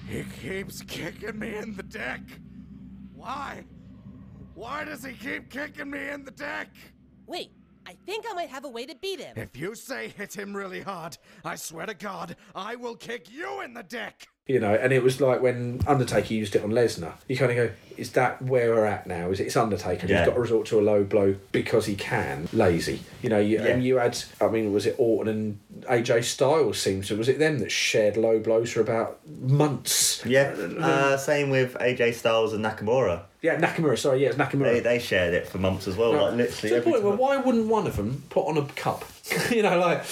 He keeps kicking me in the dick. Why? Why does he keep kicking me in the dick? Wait, I think I might have a way to beat him. If you say hit him really hard, I swear to God, I will kick you in the dick. You know, and it was like when Undertaker used it on Lesnar. You kind of go, is that where we're at now? Is it, it's Undertaker? Yeah. He's got to resort to a low blow because he can. Lazy. You know, you, and you had, I mean, was it Orton and AJ Styles seems to, was it them that shared low blows for about months? Yeah. Uh, same with AJ Styles and Nakamura. Yeah, Nakamura, sorry, yeah, it's Nakamura. They, they shared it for months as well. Like literally to the point where why wouldn't one of them put on a cup? you know, like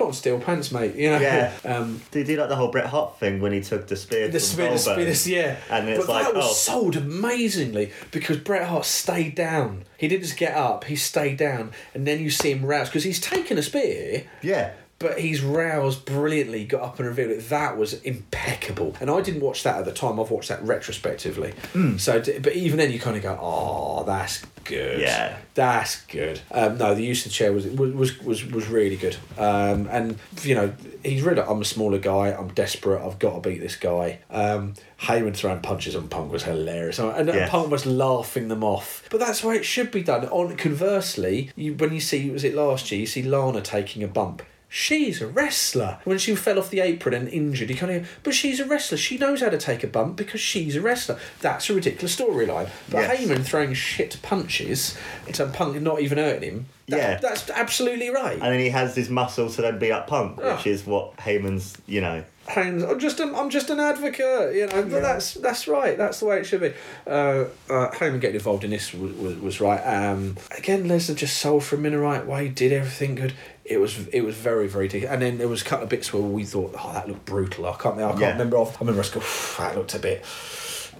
put on steel pants, mate. You know, Yeah. Um, Did you do like the whole Bret Hart thing when he took the spear? the from spear, the spear, yeah. And it's but like, that was oh, sold amazingly because Bret Hart stayed down. He didn't just get up; he stayed down, and then you see him rouse because he's taken a spear. yeah. But he's roused brilliantly, got up and revealed it. That was impeccable. And I didn't watch that at the time. I've watched that retrospectively. Hmm. So, but even then, you kind of go, "Oh, that's good. Yeah. that's good." Um, no, the use of the chair was was was was really good. Um, and you know, he's really. I'm a smaller guy. I'm desperate. I've got to beat this guy. Um, Heyman throwing punches on Punk was hilarious, and Yeah. Punk was laughing them off. But that's why it should be done. On conversely, you when you see was it last year, you see Lana taking a bump. She's a wrestler. When she fell off the apron and injured, you kind of, but she's a wrestler. She knows how to take a bump because she's a wrestler. That's a ridiculous storyline. But Yes. Heyman throwing shit punches to Punk and not even hurting him. that- Yeah. that's absolutely right. And then he has this muscle to then beat up Punk, which Ah. is what Heyman's, you know. Haynes, I'm just an, I'm just an advocate, you know. But that's that's right. That's the way it should be. Uh, uh, Heyman getting involved in this was, was, was right. Um, again, Lesnar just sold for him in the right way. Did everything good. It was it was very very decent. And then there was a couple of bits where we thought, oh, that looked brutal. I can't I can't Yeah. remember off. I remember us go, that looked a bit.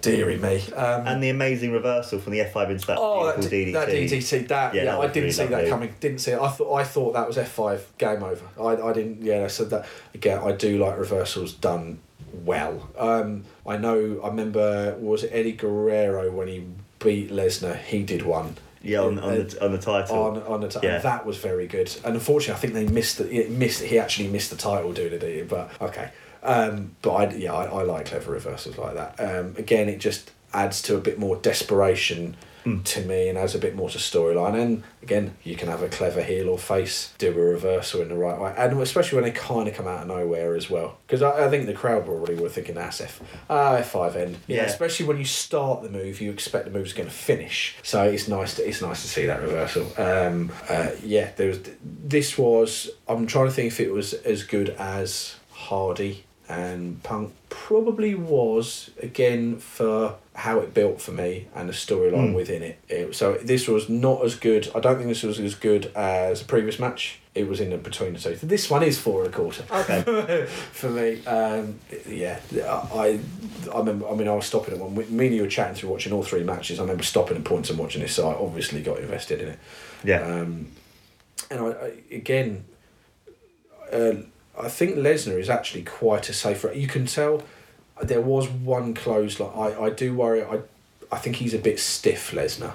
Deary me. Um, And the amazing reversal from the F5 into that Oh, that, DDT. that DDT, that yeah, that I didn't really see that coming. Didn't see it. I thought I thought that was F five game over. I, I didn't. Yeah, I said that again. I do like reversals done well. Um, I know. I remember was it Eddie Guerrero when he beat Lesnar? He did one. Yeah, on, on, the, on the title. On, on the t- Yeah. that was very good. And unfortunately, I think they missed the, it missed. He actually missed the title doing it. But okay. Um, but I yeah I, I like clever reversals like that. Um, again, it just adds to a bit more desperation Hmm. to me and adds a bit more to storyline. And again, you can have a clever heel or face do a reversal in the right way, and especially when they kind of come out of nowhere as well. Because I, I think the crowd probably were thinking that's F ah F five end. Yeah, Yeah. especially when you start the move, you expect the move's going to finish. So it's nice to it's nice to see that reversal. Um, uh, yeah, there was this was. I'm trying to think if it was as good as Hardy and Punk probably was again for how it built for me and the storyline Hmm. within it. it. So this was not as good. I don't think this was as good as the previous match. It was in the between the two. This one is four and a quarter. Okay. for me, um, yeah, I, I remember. I mean, I was stopping when we, me and you were chatting through watching all three matches. I remember stopping at points and watching this. So I obviously got invested in it. Yeah. Um, and I, I again, uh, I think Lesnar is actually quite a safe. You can tell there was one close. Like I, I do worry. I, I think he's a bit stiff, Lesnar,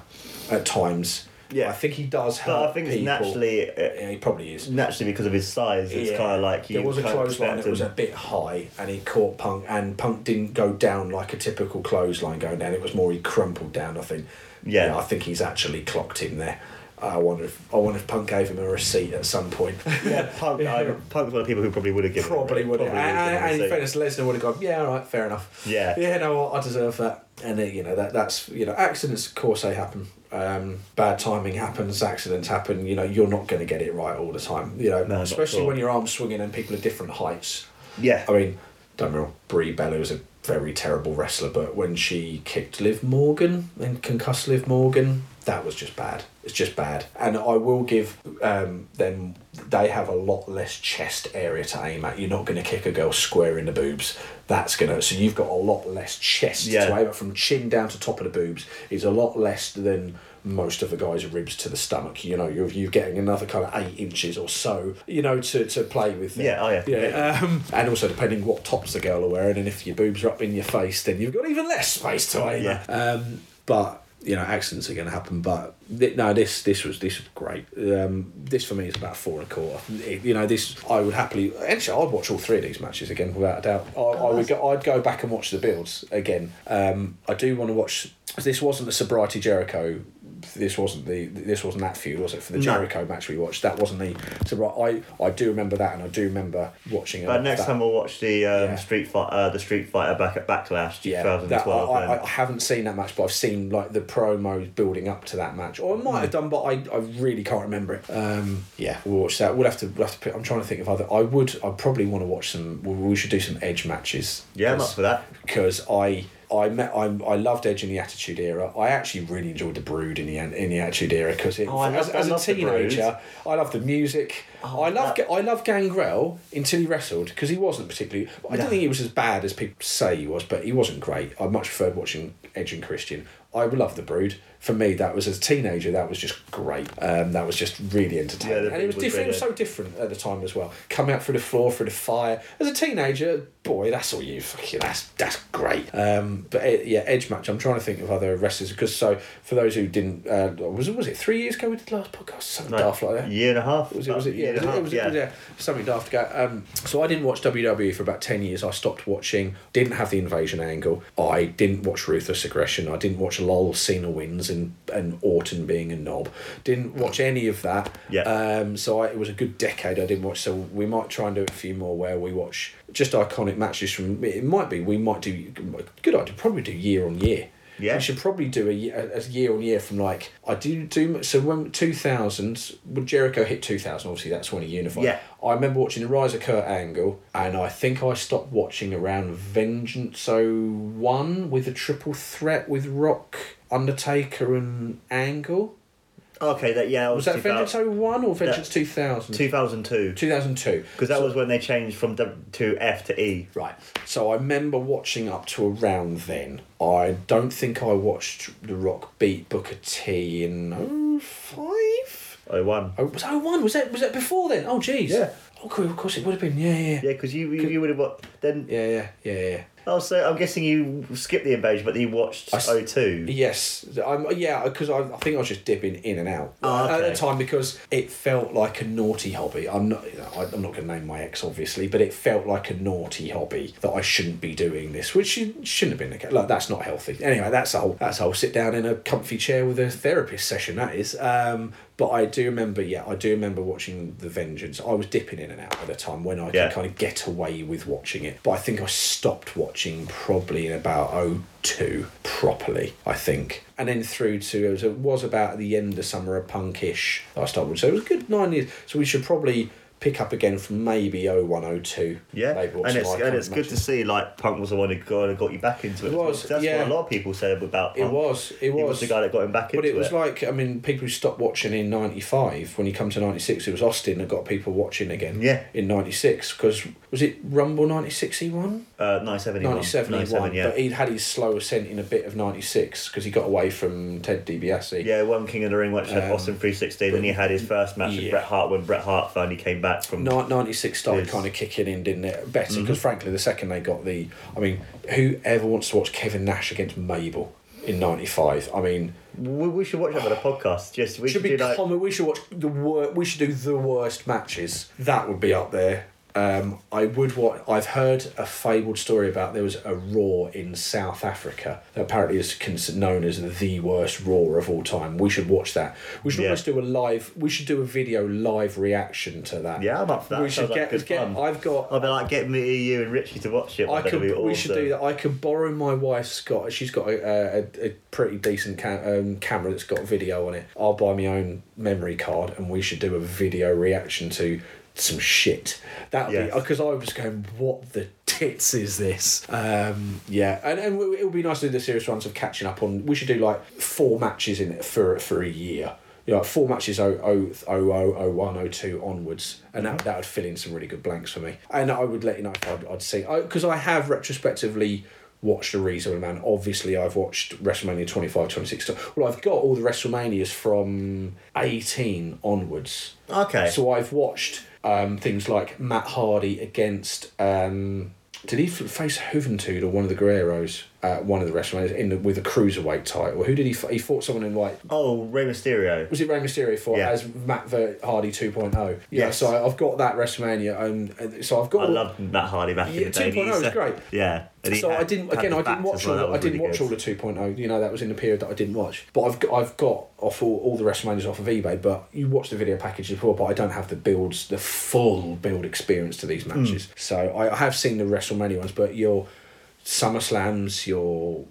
at times. Yeah. I think he does hurt but I think it's naturally, uh, Yeah, he probably is. naturally because of his size, it's Yeah. kind of like you there was a clothesline that was a bit high, and he caught Punk, and Punk didn't go down like a typical clothesline going down. It was more he crumpled down. I think. Yeah. I think he's actually clocked him there. I wonder if I wonder if Punk gave him a receipt at some point. Yeah, Punk, I, Punk's one of the people who probably would have given Probably would have. And, and, in fairness, Lesnar would have gone, yeah, all right, fair enough. Yeah. Yeah, no, I deserve that. And, uh, you know, that that's, you know, accidents, of course, they happen. Um, bad timing happens, accidents happen. You know, you're not going to get it right all the time. You know, No, especially all. when your arm's swinging and people are different heights. Yeah. I mean, don't get me wrong, Brie Bella was a very terrible wrestler, but when she kicked Liv Morgan and concussed Liv Morgan, that was just bad. It's just bad. And I will give um, them, they have a lot less chest area to aim at. You're not going to kick a girl square in the boobs. That's going to, so you've got a lot less chest Yeah. to aim at from chin down to top of the boobs is a lot less than most of the guy's ribs to the stomach. You know, you're, you're getting another kind of eight inches or so, you know, to, to play with. there. Yeah, oh yeah. Yeah, um, and also depending what tops the girl are wearing, and if your boobs are up in your face, then you've got even less space to aim. Yeah. at. Um, but you know accidents are going to happen. But th- no, this this was this was great. Um, this for me is about four and a quarter. It- you know, this I would happily actually I'd watch all three of these matches again without a doubt. I, I would go, I'd go back and watch the builds again. Um, I do want to watch. This wasn't the sobriety Jericho. This wasn't the this wasn't that feud, was it? For the No. Jericho match we watched, that wasn't the. So right, I I do remember that, and I do remember watching. It. But uh, next that. time we'll watch the um, Yeah. Street Fight, uh, the Street Fighter back at Backlash Yeah, that, 2012. I. I, I haven't seen that match, but I've seen like the promos building up to that match, or I might have done, but I, I really can't remember it. Um, yeah, we'll watch that. We'll have to we'll have to. Put, I'm trying to think of other. I would. I probably want to watch some. We we should do some Edge matches. yeah, I'm up for that. because I. I met. I, I loved Edge in the Attitude Era. I actually really enjoyed the Brood in the in the Attitude Era because Oh, as, as a love the Brood. teenager, I loved the music. Oh, I love I love Gangrel until he wrestled because he wasn't particularly. I No. don't think he was as bad as people say he was, but he wasn't great. I much preferred watching Edge and Christian. I love the Brood. For me, that was as a teenager, that was just great. Um, that was just really entertaining, Yeah, and it was different. It was so different at the time as well. Coming out through the floor, through the fire. As a teenager, boy, that's all you. Fucking, that's that's great. Um, but eh, yeah, Edge match. I'm trying to think of other wrestlers because so for those who didn't, uh, was it was it three years ago we did the last podcast? Something Like, daft like that. year and a half. Was it? Was it? Yeah, year was and it, a was, half, it yeah, something daft ago. Um, so I didn't watch WWE for about ten years. I stopped watching. Didn't have the invasion angle. I didn't watch Ruthless Aggression. I didn't watch Lol Cena wins and and Orton being a knob. Didn't watch any of that. Yeah. Um, so I, it was a good decade I didn't watch. So we might try and do a few more where we watch just iconic matches from. It might be we might do good idea. Probably do year on year. Yeah. We should probably do a, a year on year from like I do do so when two thousands when Jericho hit two thousand obviously that's when he unified. Yeah. I remember watching the Rise of Kurt Angle and I think I stopped watching around Vengeance 01 with a triple threat with Rock, Undertaker and Angle. Okay, that yeah. Was that Vengeance 01 or Vengeance 2000? 2002? 2002. Because that was when they changed from W to F to E. Right. So I remember watching up to around then. I don't think I watched The Rock beat Booker T in 05? Oh one. Oh, was 01? Was that was that before then? Oh jeez. Yeah. Oh, cool, of course it would have been. Yeah, yeah. Yeah, because you, you you would have what then. Yeah, yeah, yeah, yeah. Oh, so I'm guessing you skipped the invasion, but you watched I s- 02. Yes, I'm, yeah, because I, I think I was just dipping in and out Oh, at the time because it felt like a naughty hobby. I'm not, you know, I- I'm not going to name my ex obviously, but it felt like a naughty hobby that I shouldn't be doing this, which should- shouldn't have been the case. Like that's not healthy. Anyway, that's a whole that's a whole sit down in a comfy chair with a therapist session. That is. Um, but I do remember, yeah, I do remember watching The Vengeance. I was dipping in and out at the time when I Yeah. could kind of get away with watching it. But I think I stopped watching probably in about 02 properly, I think. And then through to, it was, it was about the end of Summer of Punkish that I started with. So it was a good nine years. So we should probably pick up again from maybe 01, 02. Yeah, Maybe and it's and it's good to see like Punk was the one who got, got you back into it. It was, That's yeah. what a lot of people said about Punk. It was. It was. He was the guy that got him back into But it was it. like, I mean, people who stopped watching in 95, when you come to 96, it was Austin that got people watching again. Yeah. In 96, because was it Rumble 96 he won? uh, 97 he won. 97 he 97, won. yeah. But he'd had his slow ascent in a bit of 96 because he got away from Ted DiBiase. Yeah, one King of the Ring, which had Um, Austin 316, and he had his first match yeah. with Bret Hart when Bret Hart finally came back from. 96 started Yes. kind of kicking in, didn't it? Better Mm-hmm. because, frankly, the second they got the. I mean, whoever wants to watch Kevin Nash against Mabel in 95? I mean, We, we should watch that on a podcast. Just we should should be do like common. We should watch the wor- We should do the worst matches. That would be up there. Um, I would what I've heard a fabled story about there was a Raw in South Africa that apparently is known as the worst Raw of all time. We should watch that. We should Yeah. almost do a live. We should do a video live reaction to that. Yeah, I'm up for that. We should Sounds like get. get fun. I've got. I'll be like, get me, you, and Richie to watch it. I could. We should do that. I could borrow my wife's got. She's got a, a, a pretty decent ca- um, camera that's got video on it. I'll buy my own memory card, and we should do a video reaction to some shit. That would Yes. be because I was going, what the tits is this? Um, yeah, and and it would be nice to do the serious ones of catching up on. We should do like four matches in it for for a year. You know, four matches 0, 0, 0, 01, 02 onwards, and that, that would fill in some really good blanks for me. And I would let you know if I'd, I'd see, because I, have retrospectively watched a reasonable amount. Obviously, I've watched WrestleMania 25, 26. Well, I've got all the WrestleManias from 18 onwards. Okay. So I've watched um, things like Matt Hardy against. Um, did he face Juventud or one of the Guerreros? Uh, one of the WrestleManias in the, with a cruiserweight title. Who did he? f- He fought someone in like Oh, Rey Mysterio. was it Rey Mysterio fought Yeah. as Matt Ver- Hardy 2.0? Yeah, Yes. so I've got that WrestleMania, and, and so I've got. I loved Matt Hardy back Yeah, in the day. 2.0 was great. Yeah. so I didn't again. I didn't watch well, all. The, I didn't really watch good. all the 2.0. You know that was in the period that I didn't watch. But I've got, I've got off all, all the WrestleManias off of eBay. But you watch the video package before. But I don't have the builds, the full build experience to these matches. So I, I have seen the WrestleMania ones. But your SummerSlams, your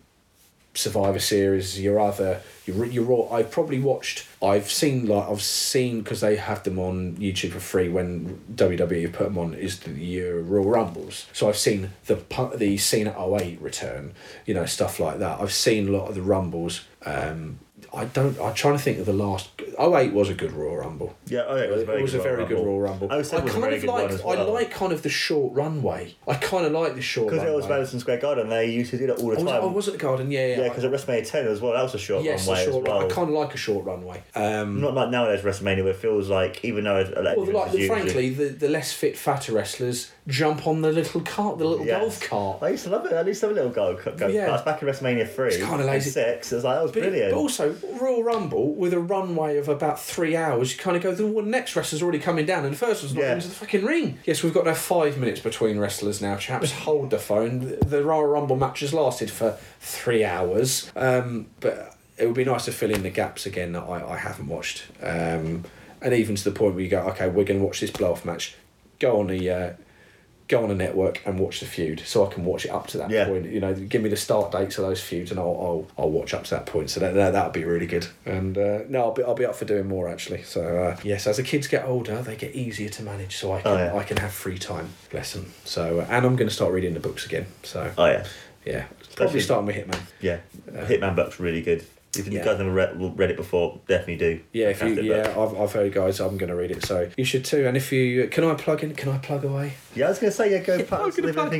Survivor Series, your other, your your Raw. I've probably watched. I've seen like I've seen because they have them on YouTube for free when WWE put them on. Is the year Royal Rumbles. So I've seen the the Cena 08 return. You know stuff like that. I've seen a lot of the Rumbles. Um, I don't. I'm trying to think of the last. 08 was a good Raw Rumble. Yeah, oh, yeah, it was a very good Royal very good Rumble. Rumble. 07 I was a kind very of good one like. as I like kind of the short runway. I kind of like the short. Runway. Because it was runway. Madison Square Garden, they used to do that all the I was, time. I was at the Garden, yeah, yeah. Yeah, because at WrestleMania 10 as well, that was a short yes, runway a short as well. I kind of like a short runway. Um, Not like nowadays WrestleMania, where it feels like even though it's well, like frankly, the, the less fit, fatter wrestlers jump on the little cart, the little Yes. golf cart. I used to love it. I used to have a little golf cart. Yeah. Was back in WrestleMania three. It's kinda lazy. Six. It was like that was But, brilliant. but also, Royal Rumble with a runway of about three hours, you kind of go, the well, next wrestler's already coming down, and the first one's not Yeah. into the fucking ring. Yes, we've got now five minutes between wrestlers now, chaps. Hold the phone. The- The Royal Rumble match has lasted for three hours, um, but it would be nice to fill in the gaps again that I, I haven't watched. Um, and even to the point where you go, okay, we're going to watch this blow off match. Go on the. Uh, Go on a network and watch the feud, so I can watch it up to that Yeah. point. You know, give me the start dates of those feuds, and I'll I'll, I'll watch up to that point. So that that that'll be really good. And uh, no, I'll be I'll be up for doing more actually. So uh, yes, as the kids get older, they get easier to manage. So I can Oh, yeah. I can have free time. Bless them. So uh, and I'm going to start reading the books again. So oh yeah, yeah, probably starting with Hitman. yeah. Hitman book's really good. If you Yeah. guys never read, read it before, definitely do. Yeah, if you yeah, book. I've, I've heard guys. I'm going to read it, so you should too. And if you can, I plug in. Can I plug away? Yeah, I was gonna say yeah. Go plug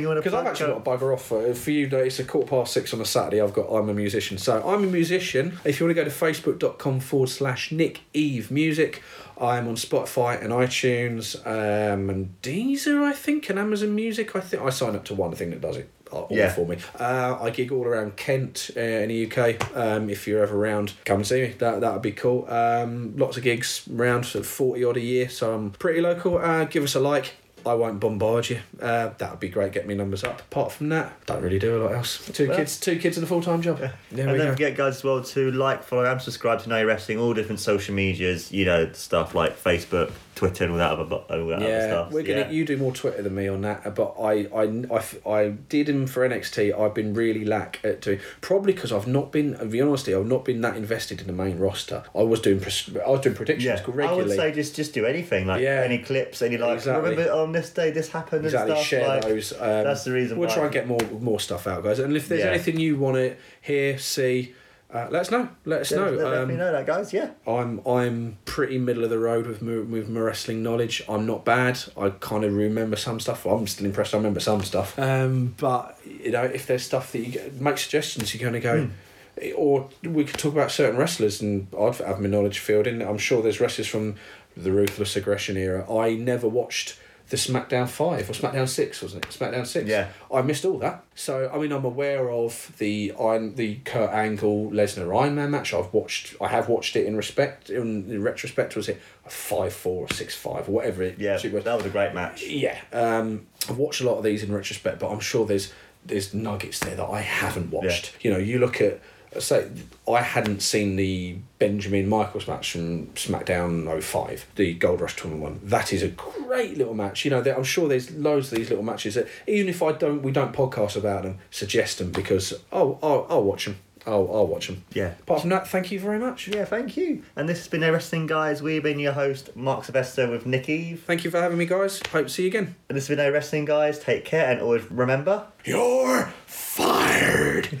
want to Because. I've actually got a bugger off for, for you. It's a quarter past six on a Saturday. I've got I'm a musician. So I'm a musician. If you want to go to facebook.com forward slash Nick Eve Music, I'm on Spotify and iTunes um, and Deezer, I think, and Amazon Music. I think I sign up to one thing that does it. All Yeah. for me. Uh, I gig all around Kent uh, in the UK. Um, if you're ever around, come and see me. That that would be cool. Um, lots of gigs around, sort of forty odd a year. So I'm pretty local. Uh, give us a like. I won't bombard you. Uh, that would be great. Get me numbers up. Apart from that, don't really do a lot else. Two Well- kids, two kids and a full time job. There and don't go. forget, guys, as well to like, follow, and subscribe to Know Wrestling, all different social medias, you know, stuff like Facebook, Twitter, and all that other, all that other Yeah, stuff. we're gonna. yeah. You do more Twitter than me on that, but I, I, I, I did him for NXT. I've been really lack at doing probably because I've not been. To be honest, I've not been that invested in the main roster. I was doing. I was doing predictions Yeah, I would say just just do anything like Yeah. any clips, any like Exactly. remember on this day this happened exactly and stuff. share like, those. Um, that's the reason. We'll why. try and get more more stuff out, guys. And if there's anything you want to hear, see, uh, let us know. Let us Yeah, know. let, Um, me know that, guys. Yeah. I'm I'm pretty middle of the road with my, with my wrestling knowledge. I'm not bad. I kind of remember some stuff. I'm still impressed. I remember some stuff. Um, but you know, if there's stuff that you get, make suggestions, you're going to go. Or we could talk about certain wrestlers, and I'd have my knowledge filled in. I'm sure there's wrestlers from the Ruthless Aggression era. I never watched the SmackDown Five or SmackDown Six, wasn't it? SmackDown Six. Yeah. I missed all that. So I mean, I'm aware of the Iron, the Kurt Angle Lesnar Iron Man match. I've watched. I have watched it in respect. In, in retrospect, was it a five four or six five or whatever it? Yeah, it was. that was a great match. Yeah. Um, I've watched a lot of these in retrospect, but I'm sure there's there's nuggets there that I haven't watched. You know, you look at say I hadn't seen the Benjamin Michaels match from SmackDown 05, the Gold Rush tournament one. That is a great little match. You know, I'm sure there's loads of these little matches that even if I don't, we don't podcast about them, suggest them because oh, I'll, I'll watch them. I'll, I'll watch them. Yeah. Apart from that, thank you very much. Yeah, thank you. And this has been Wrestling Guys. We've been your host, Mark Sylvester with Nick Eve. Thank you for having me, guys. Hope to see you again. And this has been Everything Guys. Take care and always remember. You're fired.